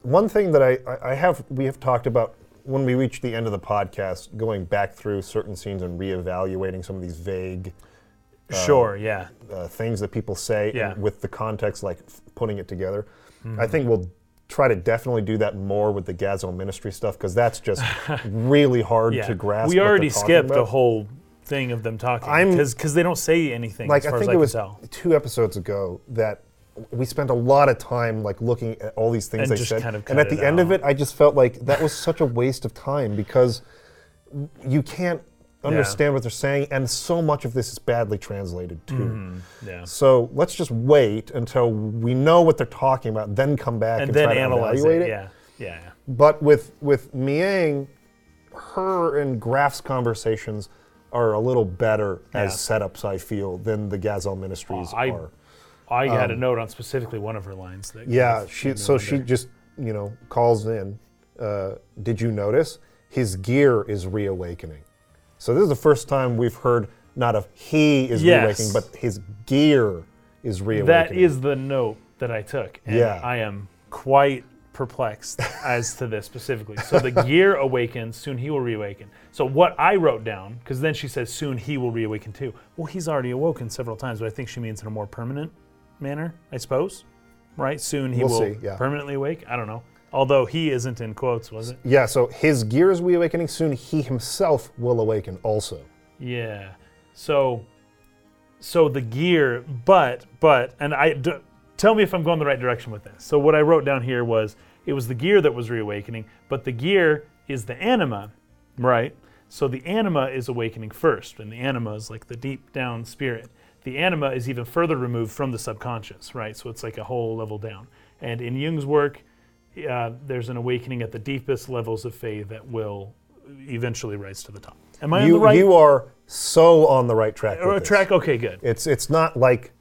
one thing that I, I, I have, we have talked about when we reach the end of the podcast, going back through certain scenes and reevaluating some of these vague sure, yeah. uh, things that people say Yeah. and with the context, like f- putting it together. Mm-hmm. I think we'll try to definitely do that more with the Gazel Ministry stuff because that's just really hard Yeah. to grasp. we already skipped a about. whole thing of them talking because they don't say anything like as I think as I it can was tell. two episodes ago that we spent a lot of time like looking at all these things And they said, kind of and at the it end of it, I just felt like that was such a waste of time because you can't understand what they're saying, and so much of this is badly translated too. Mm-hmm. Yeah. So let's just wait until we know what they're talking about, then come back and, And then try to analyze evaluate it. it. Yeah. Yeah. yeah. But with with Miang, her and Grahf's conversations are a little better as setups, I feel, than the Gazel Ministries I- are. I had a note on specifically one of her lines. That Um, Yeah, she so she just you know calls in. Uh, did you notice his gear is reawakening? So this is the first time we've heard not of he is Yes. reawakening, but his gear is reawakening. That is the note that I took. And Yeah. I am quite perplexed as to this specifically. So the gear awakens, soon he will reawaken. So what I wrote down, because then she says soon he will reawaken too. Well, he's already awoken several times, but I think she means in a more permanent manner, I suppose. Right? Soon he We'll will see, yeah. permanently awake. I don't know. Although he isn't in quotes, was it? yeah. So his gear is reawakening. Soon he himself will awaken also. Yeah. So, so the gear, but but, and I d- tell me if I'm going the right direction with this. So what I wrote down here was it was the gear that was reawakening, but the gear is the anima, right? So the anima is awakening first, and the anima is like the deep down spirit. The anima is even further removed from the subconscious, right? So it's like a whole level down. And in Jung's work, uh, there's an awakening at the deepest levels of faith that will eventually rise to the top. Am I on You the right you are so on the right track. or track? Okay, good. It's it's not like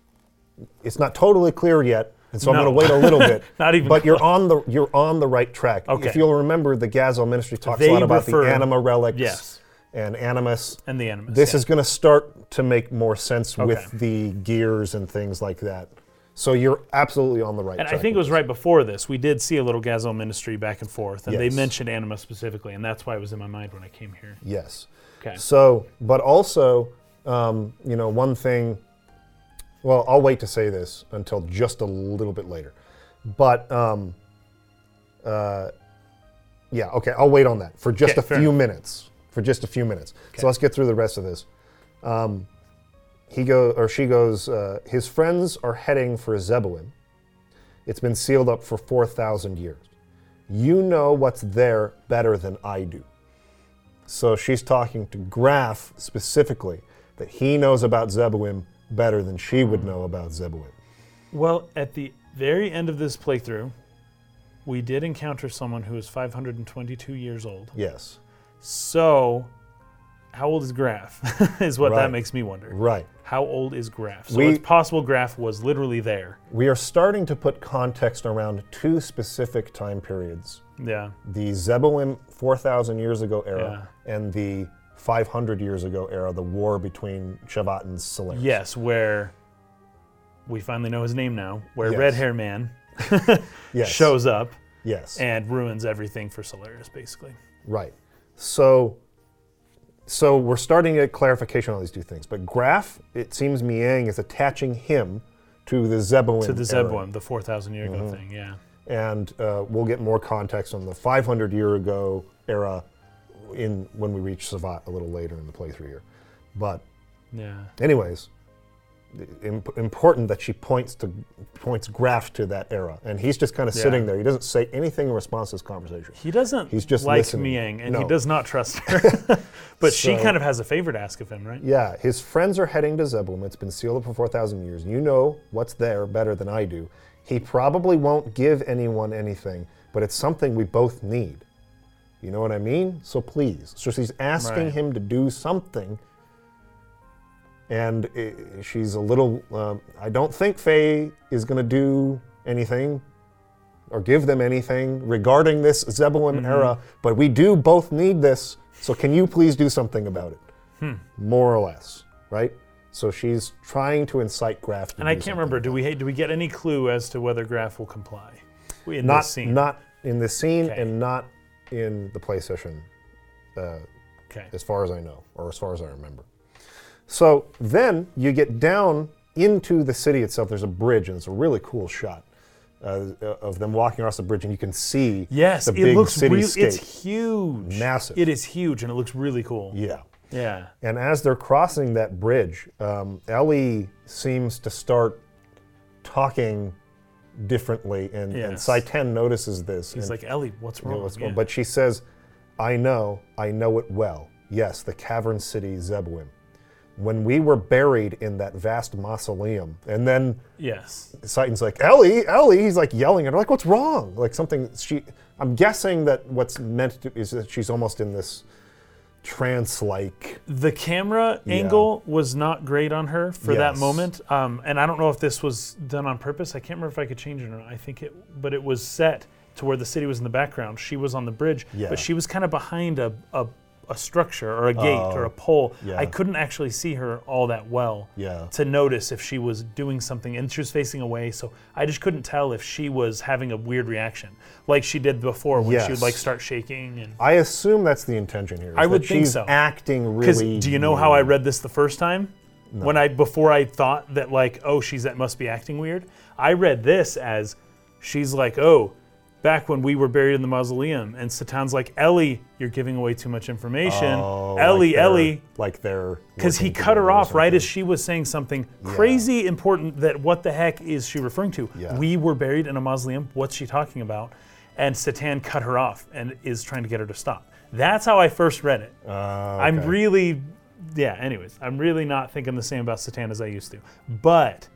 it's not totally clear yet, and so I'm going to wait a little bit. Not even But you're on the you're on the right track. Okay. If you'll remember, the Gazel Ministry talks They a lot about refer- the anima relics Yes. and animus. And the animus. This yeah. is going to start to make more sense with the gears and things like that. So you're absolutely on the right And. I think it was right before this. We did see a little Gazel ministry back and forth, and they mentioned anima specifically, and that's why it was in my mind when I came here. Yes. Okay. So, but also, um, you know, one thing. Well, I'll wait to say this until just a little bit later, but um, uh, yeah, okay, I'll wait on that for just Okay, a few enough. minutes. For just a few minutes. Okay. So let's get through the rest of this. Um, he goes, or she goes. Uh, his friends are heading for Zeboim. It's been sealed up for four thousand years. You know what's there better than I do. So she's talking to Grahf specifically, that he knows about Zeboim better than she would know about Zeboim. Well, at the very end of this playthrough, we did encounter someone who is 522 years old. Yes. So, how old is Grahf? is what Right. that makes me wonder. Right. How old is Grahf? So We- it's possible Grahf was literally there. We are starting to put context around two specific time periods Yeah. the Zeboim 4,000 years ago era and the 500 years ago era, the war between Shevat and Solaris. Yes, where we finally know his name now, where Yes. Red Hair Man Yes. shows up Yes. and ruins everything for Solaris, basically. Right. So, so we're starting to get clarification on these two things. But Grahf, it seems Miang is attaching him to the Zeboim. To the. Zeboim, the 4,000 year ago thing, yeah. and uh, we'll get more context on the 500 year ago era in when we reach Shevat a little later in the playthrough here. But Yeah. anyways, important that she points to points Grahf to that era, and he's just kind of Yeah. sitting there. He doesn't say anything in response to this conversation. He doesn't He's just like listening. Miang, and he does not trust her. but she kind of has a favor to ask of him, right? Yeah, his friends are heading to Zeboim. It's been sealed up for 4,000 years. You know what's there better than I do. He probably won't give anyone anything, but it's something we both need. You know what I mean? So please. So she's asking Right. him to do something. And i she's a little. Um, I don't think Fei is going to do anything or give them anything regarding this Zeboim era, but we do both need this. So can you please do something about it? More or less, right? So she's trying to incite Grahf. To And I can't remember. Do we do we get any clue as to whether Grahf will comply in not this scene? not in the scene Okay. and not in the play session, uh, okay. as far as I know, or as far as I remember. So then you get down into the city itself. There's a bridge, and it's a really cool shot uh, of them walking across the bridge, and you can see Yes, the it big looks real. cityscape. It's huge. Massive. It is huge, and it looks really cool. yeah. Yeah. And as they're crossing that bridge, um, Ellie seems to start talking differently, and, and Citan notices this. He's and, like, Ellie, what's you know, wrong? what's Yeah. But she says, I know, I know it well. Yes, the cavern city Zeboim. When we were buried in that vast mausoleum, and then yes. Citan's like, Ellie, Ellie, he's like yelling at her, like, what's wrong? Like something, she, I'm guessing that what's meant to, is that she's almost in this trance-like The camera Yeah. angle was not great on her for that moment, um, and I don't know if this was done on purpose. I can't remember if I could change it or not. I think it, but it was set to where the city was in the background. She was on the bridge, Yeah. but she was kind of behind a, a, a structure or a gate or Oh, a pole. yeah. I couldn't actually see her all that well. Yeah. to notice if she was doing something and she was facing away so i just couldn't tell if she was having a weird reaction like she did before when she would like start shaking and I assume that's the intention here. I would think she's so. acting really. do you know how i read this the first time when i before i thought that like oh she's that must be acting weird i read this as she's like oh back when we were buried in the mausoleum and citan's like ellie you're giving away too much information. Oh, ellie like ellie. like they're because he cut her off right as she was saying something crazy important that what the heck is she referring to? Yeah. we were buried in a mausoleum. What's she talking about? And citan cut her off and is trying to get her to stop. That's how i first read it. Uh, i'm really yeah anyways i'm really not thinking the same about citan as i used to. But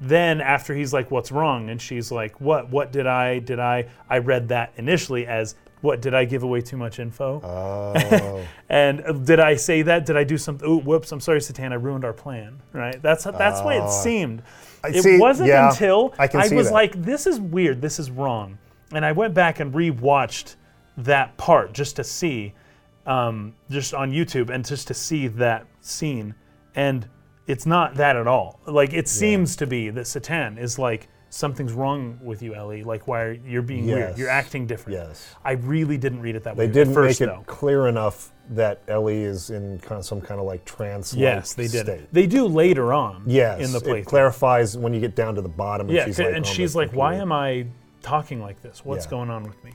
then after he's like what's wrong and she's like what what did i did i i read that initially as what did i give away too much info Oh, and uh, did I say that? Did I do something? Oh, whoops! I'm sorry, Citan. I ruined our plan. Right? That's that's why it seemed. I It see, wasn't yeah, until I see was that. like, "This is weird. This is wrong," and I went back and rewatched that part just to see, um, just on YouTube, and just to see that scene, and it's not that at all. Like it seems to be that Citan is like. Something's wrong with you, Ellie. Like, why are you're being weird? Yes. You're acting different. yes. I really didn't read it that way. They didn't first, make it though. clear enough that Ellie is in kind of some kind of like trance. Yes, they did. State. They do later on. Yes, in the play, it clarifies when you get down to the bottom. And yeah, she's like, and on she's the like, "Why computer." am I talking like this? What's Yeah. going on with me?"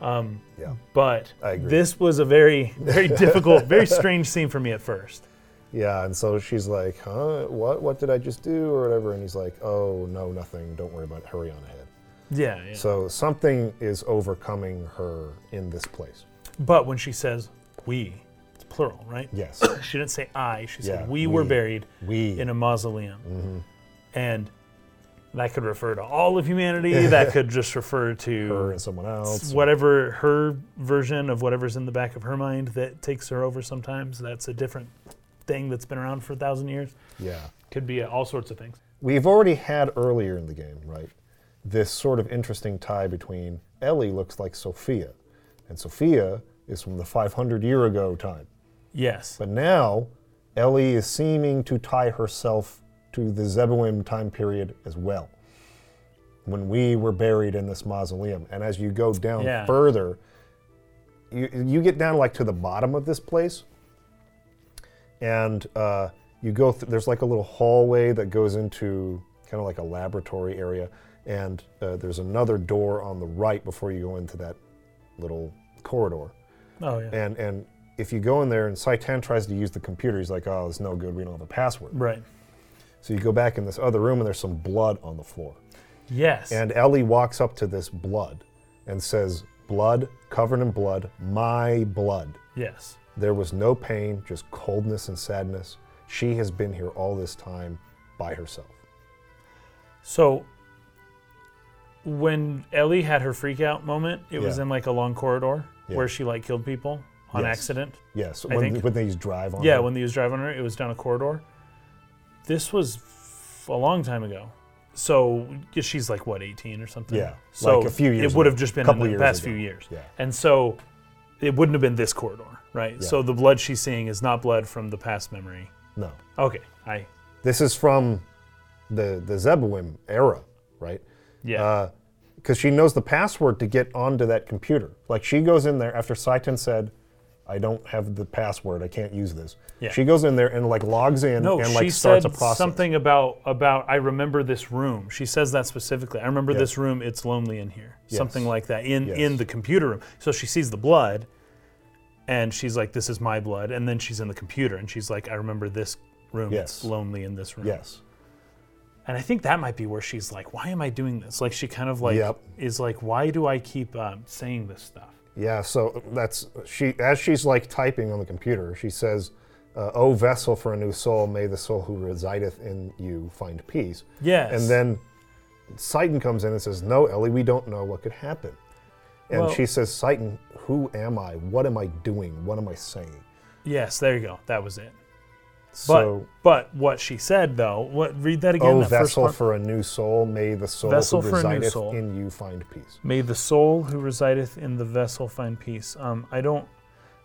Um, Yeah. But I agree. this was a very, very difficult, very strange scene for me at first. Yeah, and so she's like, "Huh? What? What did I just do, or whatever?" And he's like, "Oh no, nothing. Don't worry about it. Hurry on ahead." Yeah, yeah. So something is overcoming her in this place. but when she says "we," it's plural, right? Yes. She didn't say I. She said Yeah, we, were we. buried We. in a mausoleum, mm-hmm. and that could refer to all of humanity. that could just refer to her and someone else. whatever her version of whatever's in the back of her mind that takes her over sometimes. That's a different thing that's been around for a thousand years. Yeah. Could be uh, all sorts of things. We've already had earlier in the game, right? This sort of interesting tie between Ellie looks like Sophia, and Sophia is from the 500 year ago time. Yes. But now, Ellie is seeming to tie herself to the Zeboim time period as well. When we were buried in this mausoleum. And as you go down Yeah. further, you, you get down like to the bottom of this place. And uh, you go, th- there's like a little hallway that goes into kind of like a laboratory area. And uh, there's another door on the right before you go into that little corridor. Oh yeah. And and if you go in there and Citan tries to use the computer, he's like, "Oh, it's no good. We don't have a password." Right. So you go back in this other room, and there's some blood on the floor. Yes. And Ellie walks up to this blood and says, "Blood covered in blood, my blood. yes. There was no pain, just coldness and sadness. She has been here all this time by herself." So when Ellie had her freak out moment, it was Yeah. in like a long corridor Yeah. where she like killed people on Yes. accident. Yes, I when, think- when they drive on. Yeah, her. when they was driving her, it was down a corridor. This was f- a long time ago. So yeah, she's like what, 18 or something? Yeah, So like a few years It would have ago. just been in Couple the years past ago. few years. Yeah. And so it wouldn't have been this corridor, right? Yeah. So the blood she's seeing is not blood from the past memory. no, Okay, I this is from the the Zeboim era, right? yeah. Uh, because she knows the password to get onto that computer. Like she goes in there after Citan said, "I don't have the password. I can't use this." Yeah. She goes in there and like logs in No, and she like starts said a process. something about about I remember this room. She says that specifically. I remember Yeah. this room. It's lonely in here. Something like that in Yes. in the computer room. So she sees the blood, and she's like, "This is my blood." And then she's in the computer, and she's like, "I remember this room. Yes. It's lonely in this room." Yes. And I think that might be where she's like, "Why am I doing this?" Like she kind of like Yep. is like, "Why do I keep um, saying this stuff?" Yeah. So that's she as she's like typing on the computer. She says, uh, "O vessel for a new soul, may the soul who resideth in you find peace." Yes. And then Citan comes in and says, "No, Ellie, we don't know what could happen." And Well- she says, "Citan, who am I? What am I doing? What am I saying?" yes, there you go. That was it. But So, but what she said though, what read that again? O that vessel for a new soul, may the soul Vessel who resideth soul. in you find peace. May the soul who resideth in the vessel find peace. Um, I don't.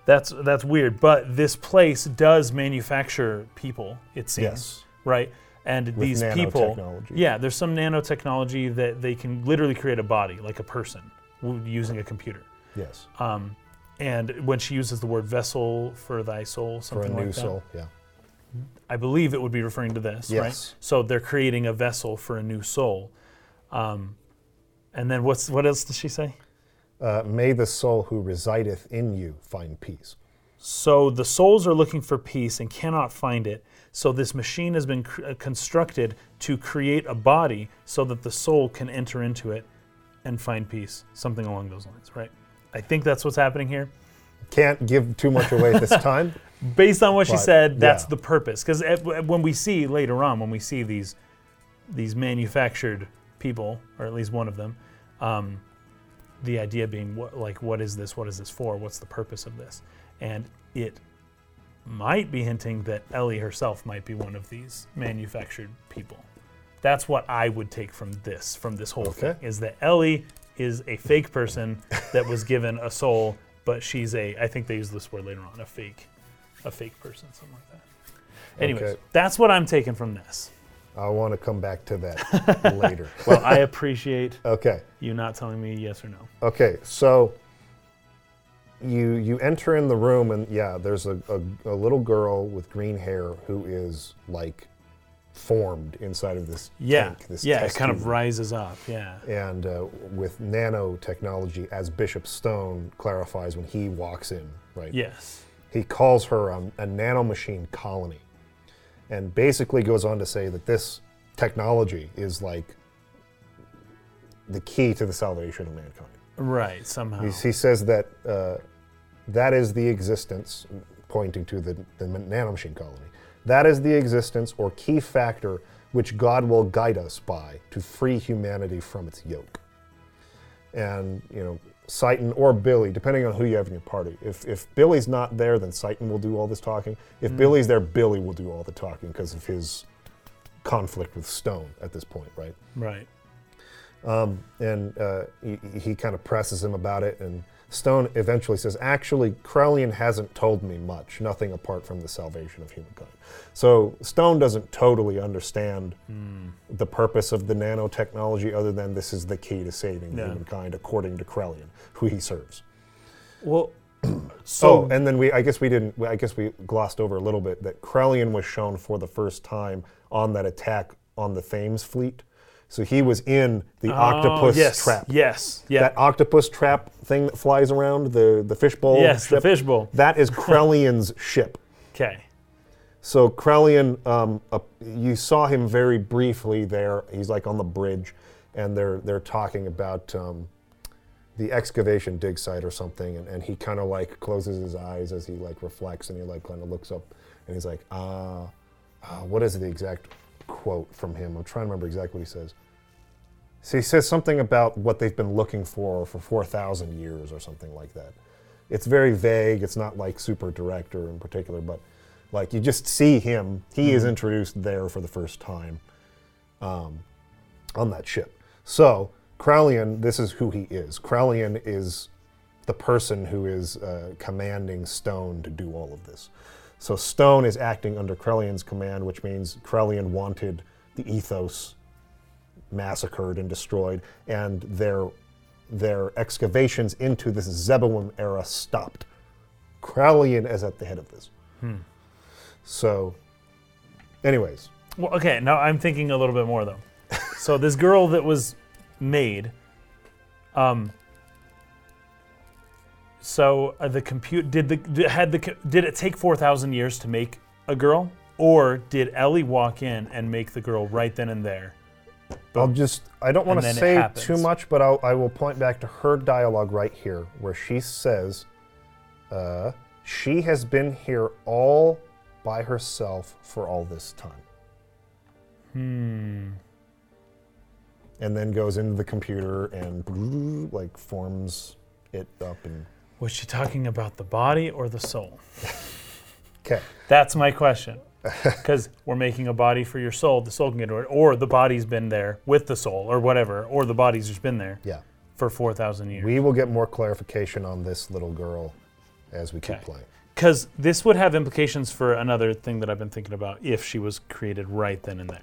That's that's weird, but this place does manufacture people. It seems Yes. right, and these people. Yeah, there's some nanotechnology that they can literally create a body like a person using a computer. Yes. Um, and when she uses the word vessel for thy soul, For a something new that, soul. Yeah. I believe it would be referring to this, right? Yes. So they're creating a vessel for a new soul. Um, and then what's what else does she say? Uh, may the soul who resideth in you find peace. So the souls are looking for peace and cannot find it. So this machine has been cr- uh, constructed to create a body so that the soul can enter into it and find peace. Something along those lines, right? I think that's what's happening here. Can't give too much away at this time. Based on what she said, that's yeah. the purpose. Because when we see later on, when we see these these manufactured people, or at least one of them, um, the idea being what, like, what is this? What is this for? What's the purpose of this? And it might be hinting that Ellie herself might be one of these manufactured people. That's what I would take from this, from this whole Okay. thing, is that Ellie is a fake person that was given a soul, but she's a, I think they use this word later on, a fake, a fake person, something like that. Anyways, Okay. that's what I'm taking from this. I want to come back to that later. Well, I appreciate Okay. you not telling me yes or no. Okay. So you you enter in the room and yeah, there's a, a, a little girl with green hair who is like formed inside of this Yeah, tank, this yeah, it kind of rises up. Yeah, and uh, with nanotechnology, as Bishop Stone clarifies when he walks in, right? yes, He calls her a, a nanomachine colony, and basically goes on to say that this technology is like the key to the salvation of mankind. right. Somehow, He, he says that uh, that is the existence, pointing to the, the nanomachine colony. That is the existence or key factor which God will guide us by to free humanity from its yoke. And, you know, Citan or Billy, depending on who you have in your party. If, if Billy's not there, then Citan will do all this talking. If Billy's there, Billy will do all the talking because of his conflict with Stone at this point, right? Right. Um, and uh, he, he kind of presses him about it, and Stone eventually says, "Actually, Krelian hasn't told me much. Nothing apart from the salvation of humankind." So Stone doesn't totally understand hmm. the purpose of the nanotechnology, other than this is the key to saving humankind, according to Krelian, who he serves. Well, so oh, and then we, I guess we didn't, I guess we glossed over a little bit that Krelian was shown for the first time on that attack on the Thames fleet. So he was in the Oh, octopus yes, trap. Yes. Yeah. That octopus trap thing that flies around, the, the fishbowl yes. ship, The fishbowl. that is Krelian's ship. Okay. So Krelian, um, uh, you saw him very briefly there. He's like on the bridge, and they're they're talking about um, the excavation dig site or something, and, and he kind of like closes his eyes as he like reflects, and he like kind of looks up, and he's like, ah, ah, what is the exact quote from him? I'm trying to remember exactly what he says. So he says something about what they've been looking for for 4,000 years or something like that. It's very vague. It's not like super direct or in particular, but like you just see him. He is introduced there for the first time um, on that ship. So Krelian, this is who he is. Krelian is the person who is uh, commanding Stone to do all of this. So Stone is acting under Krelian's command, which means Krelian wanted the ethos massacred and destroyed, and their their excavations into this Zeboim era stopped. Krelian is at the head of this. So, anyways, Well, okay. Now I'm thinking a little bit more though. so this girl that was made, um. So uh, the compute did the had the did it take four thousand years to make a girl, or did Ellie walk in and make the girl right then and there? I'll just, I don't want to say too much, but I'll, I will point back to her dialogue right here, where she says, uh, She has been here all by herself for all this time. Hmm. And then goes into the computer and like forms it up and. Was she talking about the body or the soul? Okay. That's my question. Because we're making a body for your soul, the soul can get to it, or the body's been there with the soul, or whatever, or the body's just been there Yeah. for four thousand years. We will get more clarification on this little girl as we keep Okay. playing. Because this would have implications for another thing that I've been thinking about if she was created right then and there.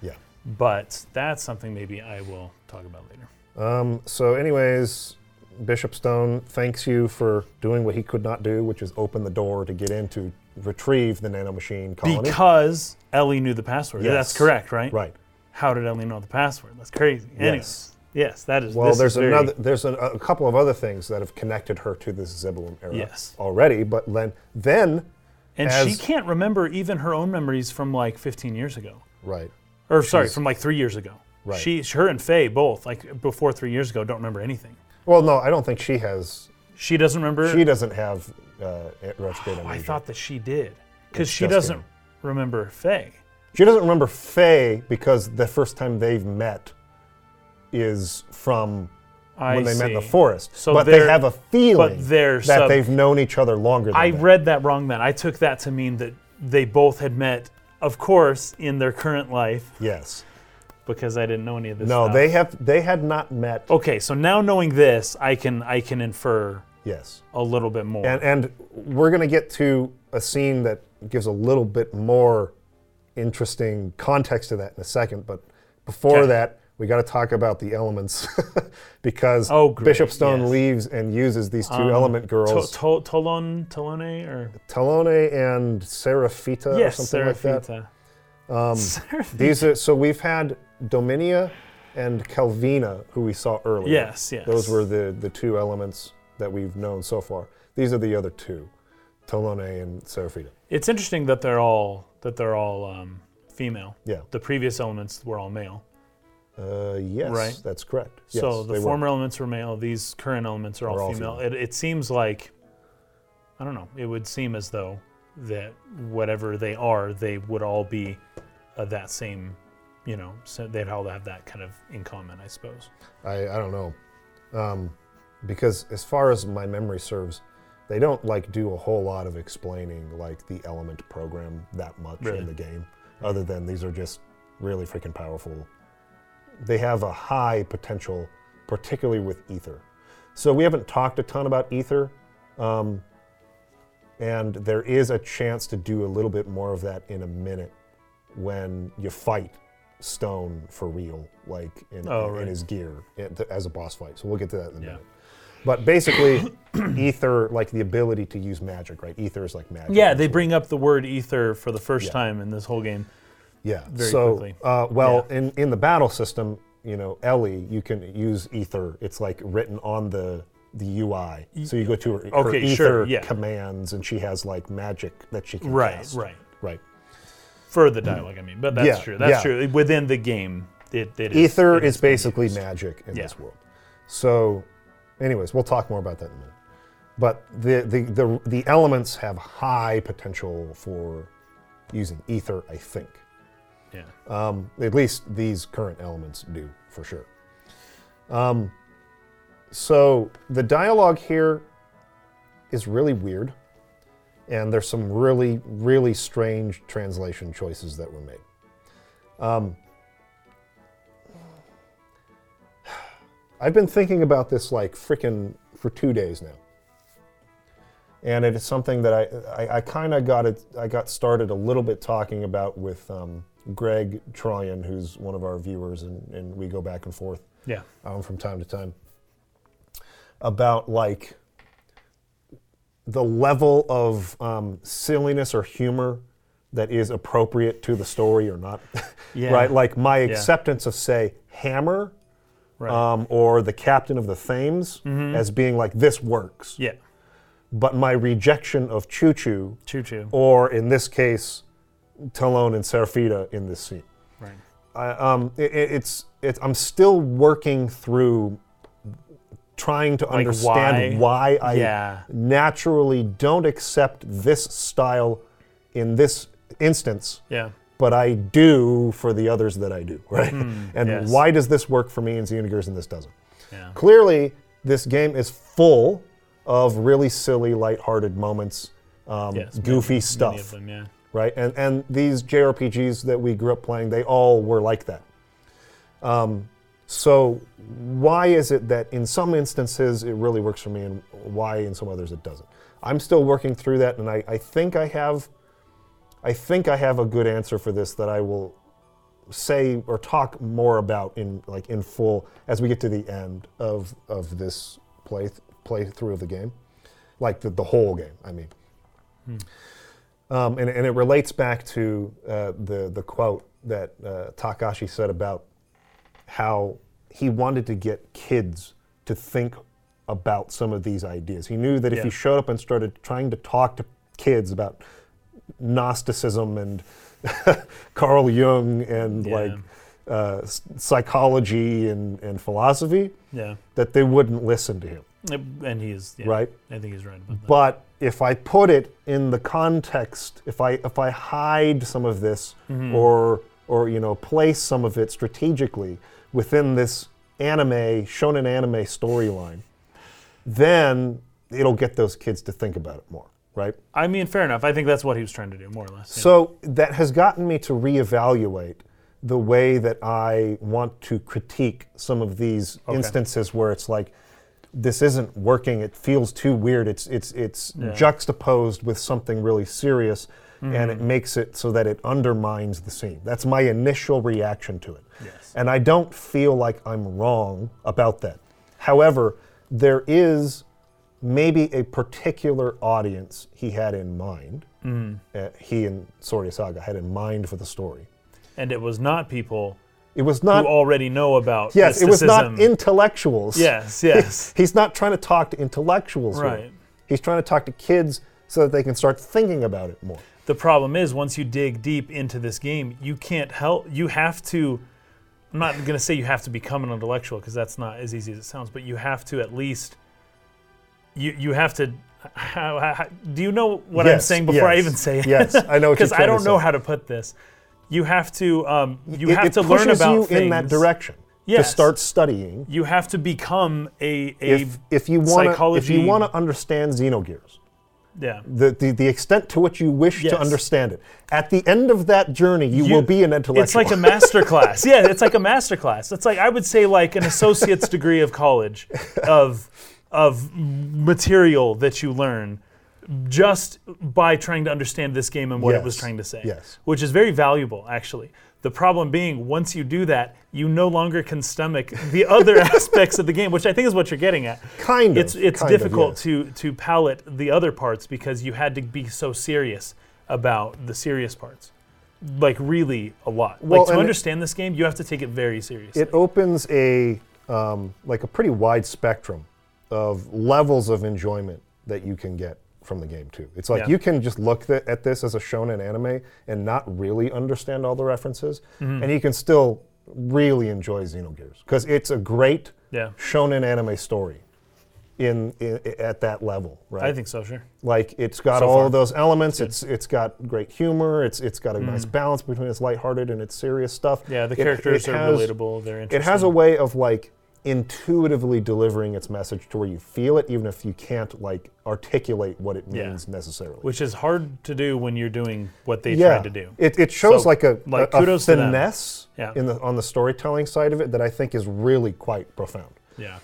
Yeah. But that's something maybe I will talk about later. Um, so, anyways, Bishop Stone thanks you for doing what he could not do, which is open the door to get in to retrieve the nanomachine colony. Because Ellie knew the password. Yes. That's correct, right? right. How did Ellie know the password? That's crazy. Anyways, yes, that is. Well, there's is another. There's a, a couple of other things that have connected her to this Zeboim era Yes. already, but then, then, And she can't remember even her own memories from like 15 years ago. right, Or sorry, from like three years ago. Right. She, her and Fei both, like before three years ago, don't remember anything. Well, no, I don't think she has. She doesn't remember. She doesn't have uh, retrograde Oh, I thought that she did, because It's she just doesn't him. remember Fei. She doesn't remember Fei because the first time they've met is from I when they met in the see. forest. So but they they're- have a feeling they're that sub- they've known each other longer than I that. read that wrong. Then I took that to mean that they both had met, of course, in their current life, Yes. Because I didn't know any of this. No, stuff. they have they had not met. Okay, so now knowing this, I can I can infer Yes. a little bit more. And and we're going to get to a scene that gives a little bit more interesting context to that in a second, but before Okay. that, we got to talk about the elements because Oh, Bishop Stone yes. leaves and uses these two Um, element girls, to- Tolon, Tolone, or Talone and Seraphita yes, or something like that. Um, Seraphita. These are so we've had Dominia and Kelvena, who we saw earlier. Yes, yes. Those were the, the two elements that we've known so far. These are the other two, Tolone and Seraphita. It's interesting that they're all that they're all um, female. Yeah. The previous elements were all male. Uh, yes, Right. that's correct. Yes, so the they were. former elements were male. These current elements are all all female. female. It, it seems like I don't know. It would seem as though that whatever they are, they would all be uh, that same, you know, so they'd all have that kind of in common, I suppose. I, I don't know. Um, because as far as my memory serves, they don't like do a whole lot of explaining like the element program that much Really? in the game, other than these are just really freaking powerful. They have a high potential, particularly with ether. So we haven't talked a ton about ether, um, and there is a chance to do a little bit more of that in a minute when you fight Stone for real, like in, Oh, in, right. his gear in- as a boss fight. So we'll get to that in a Yeah. minute. But basically, ether, like the ability to use magic, right? Ether is like magic. Yeah, they bring up the word ether for the first Yeah. time in this whole game. Yeah. very so, quickly. Uh, well, in, in the battle system, you know, Ellie, you can use ether. It's like written on the the UI. So you go to her, her ether sure, yeah. commands, and she has like magic that she can use. Right, cast. right. Right. For the dialogue, I mean, but that's Yeah, true. That's yeah. true. Within the game, it, it is. Ether it is being basically used. magic in Yeah. this world. So, anyways, we'll talk more about that in a minute. But the, the, the, the elements have high potential for using ether, I think. Yeah. Um, at least these current elements do, for sure. Um, so the dialogue here is really weird, and there's some really, really strange translation choices that were made. Um, I've been thinking about this like freaking for two days now. And it is something that I, I, I kind of got it, I got started a little bit talking about with um, Greg Troyan, who's one of our viewers, and, and we go back and forth Yeah. um, from time to time about like the level of um, silliness or humor that is appropriate to the story or not. Yeah. right? Like my acceptance of, say, Hammer Right. um, or the Captain of the Thames as being like, this works. yeah. But my rejection of Choo Choo, Choo choo. or in this case, Talon and Seraphita in this scene. Right. I, um, it- it's, it's, I'm still working through trying to understand why, I Yeah. naturally don't accept this style in this instance, Yeah. but I do for the others that I do, right? and Hmm, yes. why does this work for me in Xenogears and this doesn't? Yeah. Clearly, this game is full of really silly, lighthearted moments, um, Yes. goofy many- stuff Many them, yeah. right? And and these JRPGs that we grew up playing, they all were like that. Um, so why is it that in some instances it really works for me, and why in some others it doesn't? I'm still working through that, and I, I think I have, I think I have a good answer for this that I will say or talk more about in like in full as we get to the end of of this play playthrough of the game, like the, the whole game. I mean. Um, and, and it relates back to uh, the, the quote that uh, Takahashi said about how he wanted to get kids to think about some of these ideas. He knew that if Yeah. he showed up and started trying to talk to kids about Gnosticism and Carl Jung and Yeah. like uh, psychology and, and philosophy, Yeah. that they wouldn't listen to him, And he's yeah, right? I think he's right about that. But if I put it in the context, if I if I hide some of this Mm-hmm. or or you know place some of it strategically within this anime shonen anime storyline, then it'll get those kids to think about it more, right? I mean, fair enough. I think that's what he was trying to do, more or less. So that has gotten me to reevaluate the way that I want to critique some of these Okay. instances where it's like this isn't working. It feels too weird. It's it's it's Yeah. juxtaposed with something really serious, and Mm-hmm. it makes it so that it undermines the scene. That's my initial reaction to it. Yes. And I don't feel like I'm wrong about that. However, there is maybe a particular audience he had in mind. Mm-hmm. Uh, he and Soraya Saga had in mind for the story. and it was not people It was who not. already know about yes, it was not intellectuals. Yes, yes. He's not trying to talk to intellectuals. here. Right. He's trying to talk to kids so that they can start thinking about it more. The problem is once you dig deep into this game, you can't help. You have to. I'm not going to say you have to become an intellectual because that's not as easy as it sounds, but you have to at least. You you have to how, how, do you know what I'm saying before I even say it? yes, I know Because I don't know how to put this. You have to um, you it, have it to learn about you things. in that direction to start studying. You have to become a a If, if you want to, if you want to understand Xenogears, yeah. the, the, the extent to which you wish Yes. to understand it, at the end of that journey, you, You- will be an intellectual. It's like a master class. Yeah, it's like a master class. It's like I would say like an associate's degree of college of of material that you learn just by trying to understand this game and what it was trying to say. Yes. Which is very valuable actually. The problem being once you do that, you no longer can stomach the other aspects of the game, which I think is what you're getting at. Kind of, It's it's kind of, difficult yes. to to palate the other parts because you had to be so serious about the serious parts. Like really a lot. Well, like to and it- understand this game, you have to take it very seriously. it opens a um, like a pretty wide spectrum of levels of enjoyment that you can get from the game too. It's like Yeah. you can just look th- at this as a shonen anime and not really understand all the references, Mm-hmm. and you can still really enjoy Xenogears because it's a great yeah. shonen anime story. In, in at that level, right? I think so, sure. like it's got So all of those elements. It's it's got great humor. It's it's got a nice Mm. balance between its lighthearted and its serious stuff. Yeah, the It- characters it are relatable. They're interesting. It has a way of like intuitively delivering its message to where you feel it, even if you can't like articulate what it Yeah. means necessarily. which is hard to do when you're doing what they tried to do. It, it shows So, like a, like, a- a kudos to them. finesse Yeah. in the on the storytelling side of it that I think is really quite profound. Yeah,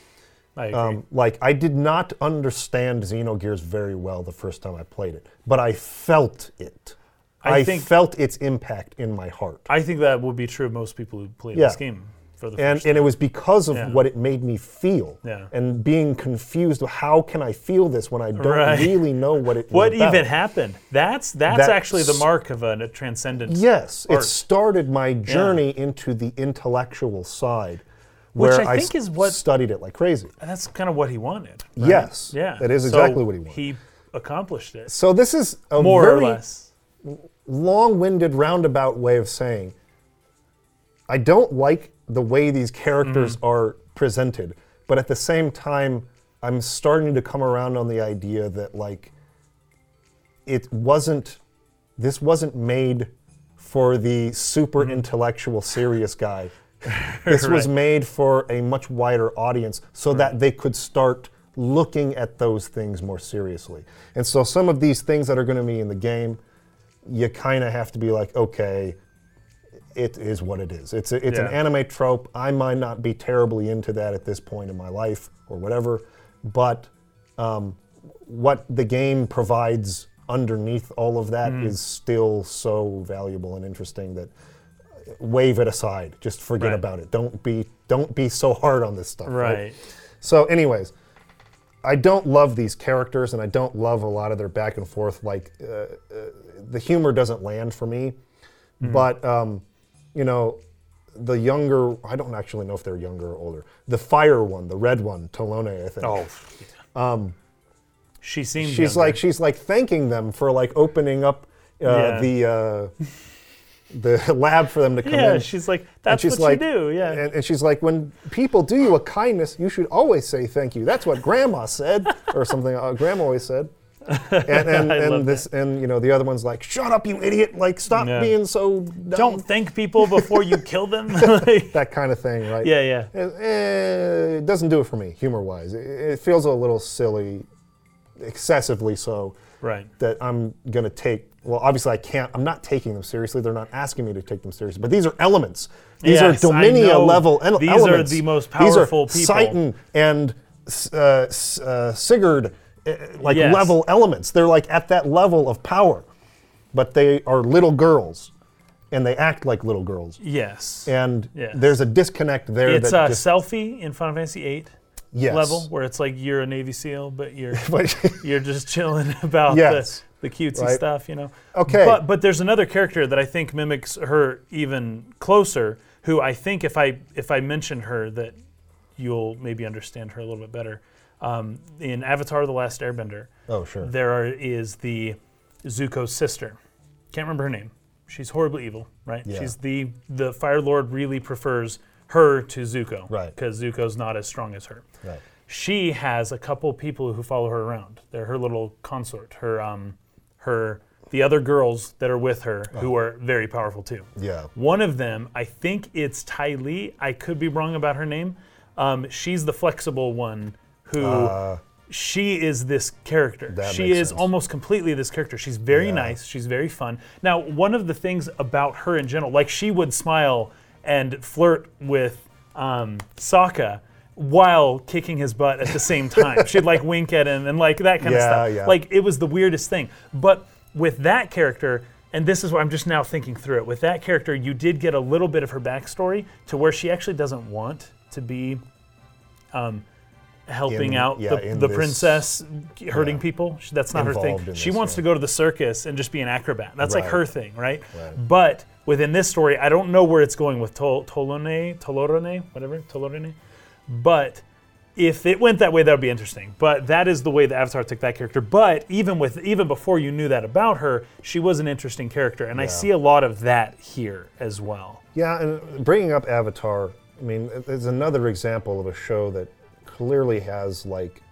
I agree. Um, like I did not understand Xenogears very well the first time I played it, but I felt it. I I, think- felt its impact in my heart, I think that would be true of most people who play Yeah. this game and and it was because of Yeah. what it made me feel, Yeah. and being confused. How can I feel this when I don't Right. really know what it? What even happened? That's that's That's- actually the mark of a, a transcendent. Yes, art. it started my journey into the intellectual side, Which where I think is what- studied it like crazy. That's kind of what he wanted. right? Yes, Yeah. that is So exactly what he wanted. He accomplished it So this is a more very or less. long-winded roundabout way of saying I don't like the way these characters Mm-hmm. are presented, but at the same time I'm starting to come around on the idea that like it wasn't this wasn't made for the super Mm-hmm. intellectual serious guy. This was made for a much wider audience so that they could start looking at those things more seriously. And so some of these things that are going to be in the game, you kind of have to be like, okay, it is what it is. It's a, it's an anime trope. I might not be terribly into that at this point in my life or whatever, but um, what the game provides underneath all of that is Mm. still so valuable and interesting that uh, wave it aside. Just forget Right. about it. Don't be don't be so hard on this stuff. Right. So, anyways, I don't love these characters, and I don't love a lot of their back and forth. Like, uh, uh, the humor doesn't land for me. Mm-hmm. But, um, you know, the younger, I don't actually know if they're younger or older. The fire one, the red one, Tolone, I think. Oh. Um. She seems. she's younger. like she's like thanking them for like opening up uh, Yeah. the uh, the lab for them to come Yeah. in. She's like. That's she's what like, you do. Yeah. And, and she's like, when people do you a kindness, you should always say thank you. That's what Grandma said, or something. Uh, Grandma always said. And and, and this and you know the other one's like, shut up, you idiot! Like, stop Yeah. being so dumb. Don't thank people before you kill them. That kind of thing, right? yeah. Yeah. It, it doesn't do it for me, humor-wise. It, it feels a little silly, excessively so. Right. that I'm gonna take. Well, obviously I can't. I'm not taking them seriously. They're not asking me to take them seriously. But these are elements. These Yes, are Dominia level ele- These are elements. the most These are powerful people. And uh, uh, Sigurd, Uh, like Yes. level elements. They're like at that level of power, but they are little girls, and they act like little girls. Yes. And Yes. there's a disconnect there. it's a uh, just, Selphie in Final Fantasy VIII yes. level where it's like you're a Navy SEAL, but you're you're just chilling about Yes. the, the cutesy Right. stuff, you know. Okay. But but there's another character that I think mimics her even closer, who I think if I if I mention her that you'll maybe understand her a little bit better. Um, in Avatar: The Last Airbender, oh sure. there are, is the Zuko's sister. Can't remember her name. She's horribly evil, right? Yeah. She's the the Fire Lord really prefers her to Zuko, Right. Because Zuko's not as strong as her. Right. she has a couple people who follow her around. They're her little consort, her um, her the other girls that are with her who are very powerful too. Yeah. One of them, I think it's Ty Lee. I could be wrong about her name. Um, she's the flexible one who Uh, she is this character. She is sense. almost completely this character. She's very Yeah. nice. She's very fun. Now, one of the things about her in general, like she would smile and flirt with um, Sokka while kicking his butt at the same time. She'd like wink at him and like that kind of stuff. yeah. Like it was the weirdest thing. But with that character, and this is what I'm just now thinking through it. With that character, you did get a little bit of her backstory to where she actually doesn't want to be um, helping In- out yeah, the, the princess hurting yeah. people. That's not her thing. She this, wants yeah. to go to the circus and just be an acrobat. That's like her thing, right? Right. But within this story, I don't know where it's going with Tol- Tolone, Tolorone, whatever, Tolorone. But if it went that way, that would be interesting. But that is the way the Avatar took that character. But even with even before you knew that about her, she was an interesting character, and I see a lot of that here as well. Yeah, and bringing up Avatar, I mean, it's another example of a show that clearly has like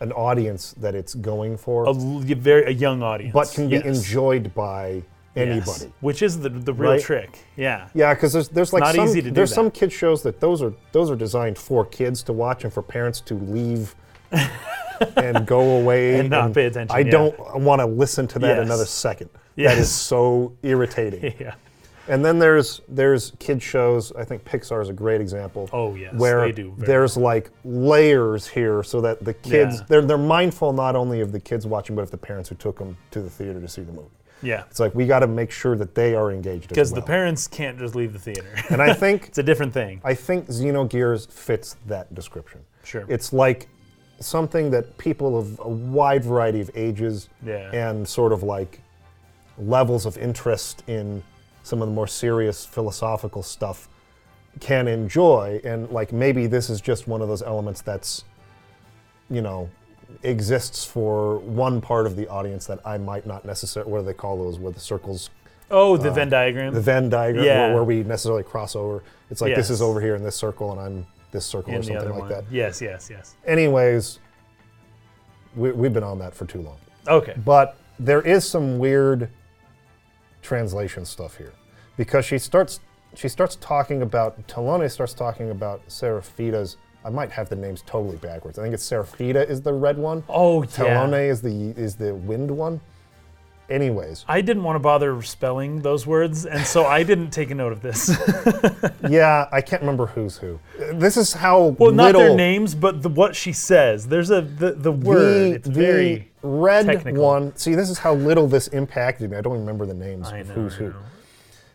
an audience that it's going for, A l- very a young audience, but can be yes. enjoyed by Yes. anybody. which is the the real Right? trick. Yeah. Yeah, because there's there's like some there's some kid shows that those are those are designed for kids to watch and for parents to leave and go away And not pay attention, I yeah. don't want to listen to that Yes. another second. That Yes. is so irritating. Yeah. And then there's there's kid shows. I think Pixar is a great example. Oh, yes, where they do there's like layers here, so that the kids Yeah. they're they're mindful not only of the kids watching, but of the parents who took them to the theater to see the movie. Yeah. It's like we got to make sure that they are engaged Because as the parents can't just leave the theater. and I think it's a different thing. I think Xenogears fits that description. Sure. It's like something that people of a wide variety of ages Yeah. and sort of like levels of interest in some of the more serious philosophical stuff can enjoy and like maybe this is just one of those elements that's you know exists for one part of the audience that I might not necessarily what do they call those where the circles oh, the Venn diagram. uh, the Venn diagram Yeah. where, where we necessarily cross over it's like this is over here in this circle and I'm this circle in or something like one. that Yes, yes, yes. anyways we, we've been on that for too long Okay. but there is some weird translation stuff here because she starts she starts talking about Tolone starts talking about Seraphita's I might have the names totally backwards. I think it's Seraphita is the red one. Oh, yeah. Tolone is the is the wind one. Anyways, I didn't want to bother spelling those words, and so I didn't take a note of this. yeah, I can't remember who's who. This is how well, not their names, but the, what she says. There's a the, the word. the, it's the very. red technical. one. See, this is how little this impacted me. I don't remember the names I of know. who's I who.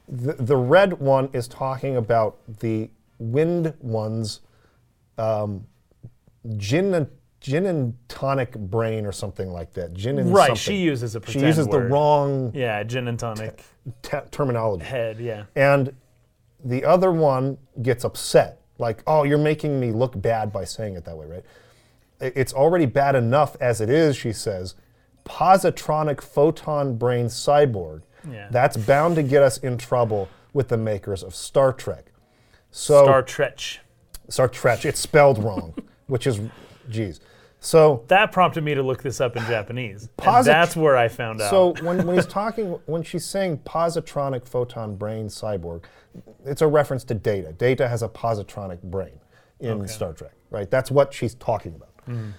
The, the red one is talking about the wind one's um, gin and gin and tonic brain or something like that. Gin and Right. something. She uses a She uses word. the wrong Yeah, gin and tonic te- terminology. head. Yeah. And the other one gets upset, like, "Oh, you're making me look bad by saying it that way, right?" It's already bad enough as it is, she says. Positronic photon brain cyborg. Yeah. That's bound to get us in trouble with the makers of Star Trek. So Star Trek. Star Trek, it's spelled wrong, which is, geez. So That prompted me to look this up in Japanese. Posit- that's where I found out. So when, when he's talking, when she's saying positronic photon brain cyborg, it's a reference to Data. Data has a positronic brain in Star Trek, right? That's what she's talking about. Mm-hmm.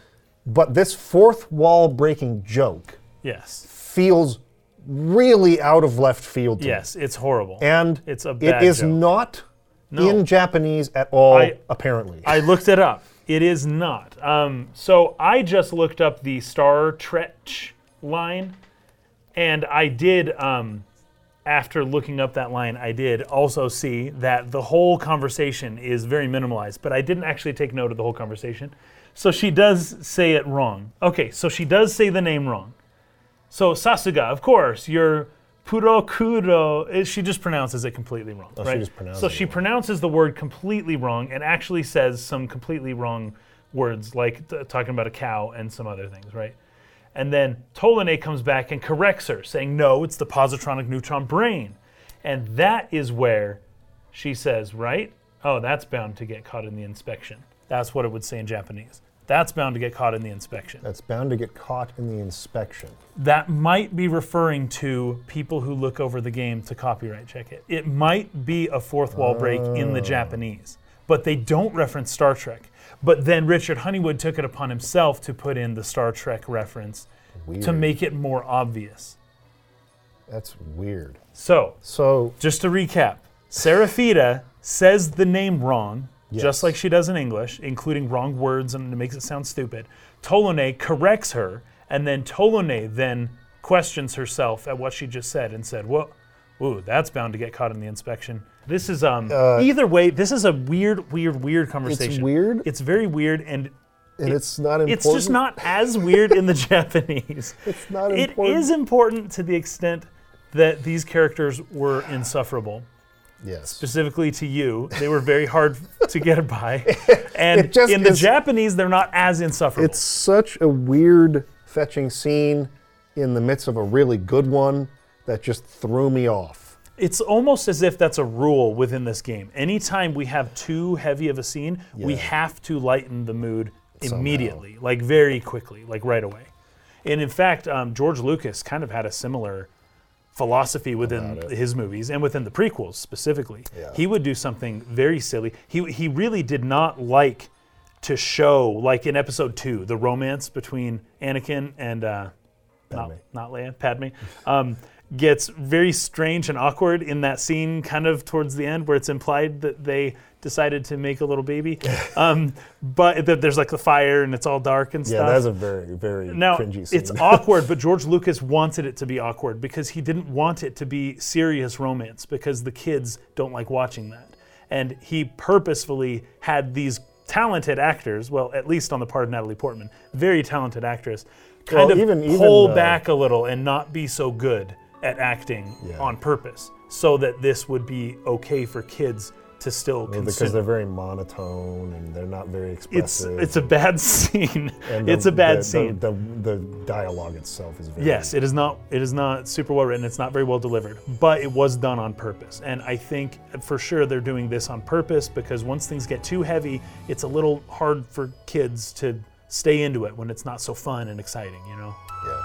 But this fourth wall breaking joke yes. feels really out of left field to me. Yes, it's horrible. And It's a it is joke. not No. in Japanese at all, I- apparently. I looked it up. It is not. Um, so I just looked up the Star Trek line, and I did. Um, after looking up that line, I did also see that the whole conversation is very minimalized, but I didn't actually take note of the whole conversation. So she does say it wrong. Okay, so she does say the name wrong. So Sasuga, of course, your Purokuro, eh, she just pronounces it completely wrong. Oh, she right? just pronounces so it she wrong. pronounces the word completely wrong and actually says some completely wrong words, like t- talking about a cow and some other things, right? And then Tolone comes back and corrects her, saying, no, it's the positronic neutron brain. And that is where she says, right? oh, that's bound to get caught in the inspection. That's what it would say in Japanese. That's bound to get caught in the inspection. That's bound to get caught in the inspection. That might be referring to people who look over the game to copyright check it. It might be a fourth wall break in the oh. Japanese, but they don't reference Star Trek. But then Richard Honeywood took it upon himself to put in the Star Trek reference Weird. to make it more obvious. That's weird. So, So just to recap, Seraphita says the name wrong, Yes. just like she does in English, including wrong words and it makes it sound stupid. Tolone corrects her, and then Tolone then questions herself at what she just said and said, "Whoa, ooh, that's bound to get caught in the inspection." This is um. either way, this is a weird, weird, weird conversation. weird? It's very weird, and and it's not important. it's just not as weird in the Japanese. It's not It important. is important to the extent that these characters were insufferable Yes. specifically to you. They were very hard to get by. And just in the Japanese, they're not as insufferable. It's such a weird fetching scene in the midst of a really good one that just threw me off. It's almost as if that's a rule within this game. Anytime we have too heavy of a scene, we have to lighten the mood immediately, like very quickly, like right away. And in fact, um, George Lucas kind of had a similar philosophy within his movies and within the prequels specifically. Yeah. He would do something very silly. He, he really did not like to show, like in episode two, the romance between Anakin and uh, not, not Leia, Padme, um, gets very strange and awkward in that scene, kind of towards the end, where it's implied that they decided to make a little baby. Um, but there's like the fire and it's all dark and Yeah, stuff. that's a very, very Now, cringy scene. it's awkward, but George Lucas wanted it to be awkward because he didn't want it to be serious romance because the kids don't like watching that. And he purposefully had these talented actors, well, at least on the part of Natalie Portman, very talented actress, kind Well, of even- even, pull uh, back a little and not be so good at acting Yeah. on purpose so that this would be okay for kids to still Well, because they're very monotone and they're not very expressive. it's a bad scene. and it's a bad the, scene. The, the, the dialogue itself is very. Yes, it is not. It is not super well written. It's not very well delivered, but it was done on purpose. And I think for sure they're doing this on purpose because once things get too heavy, it's a little hard for kids to stay into it when it's not so fun and exciting. You know. Yeah.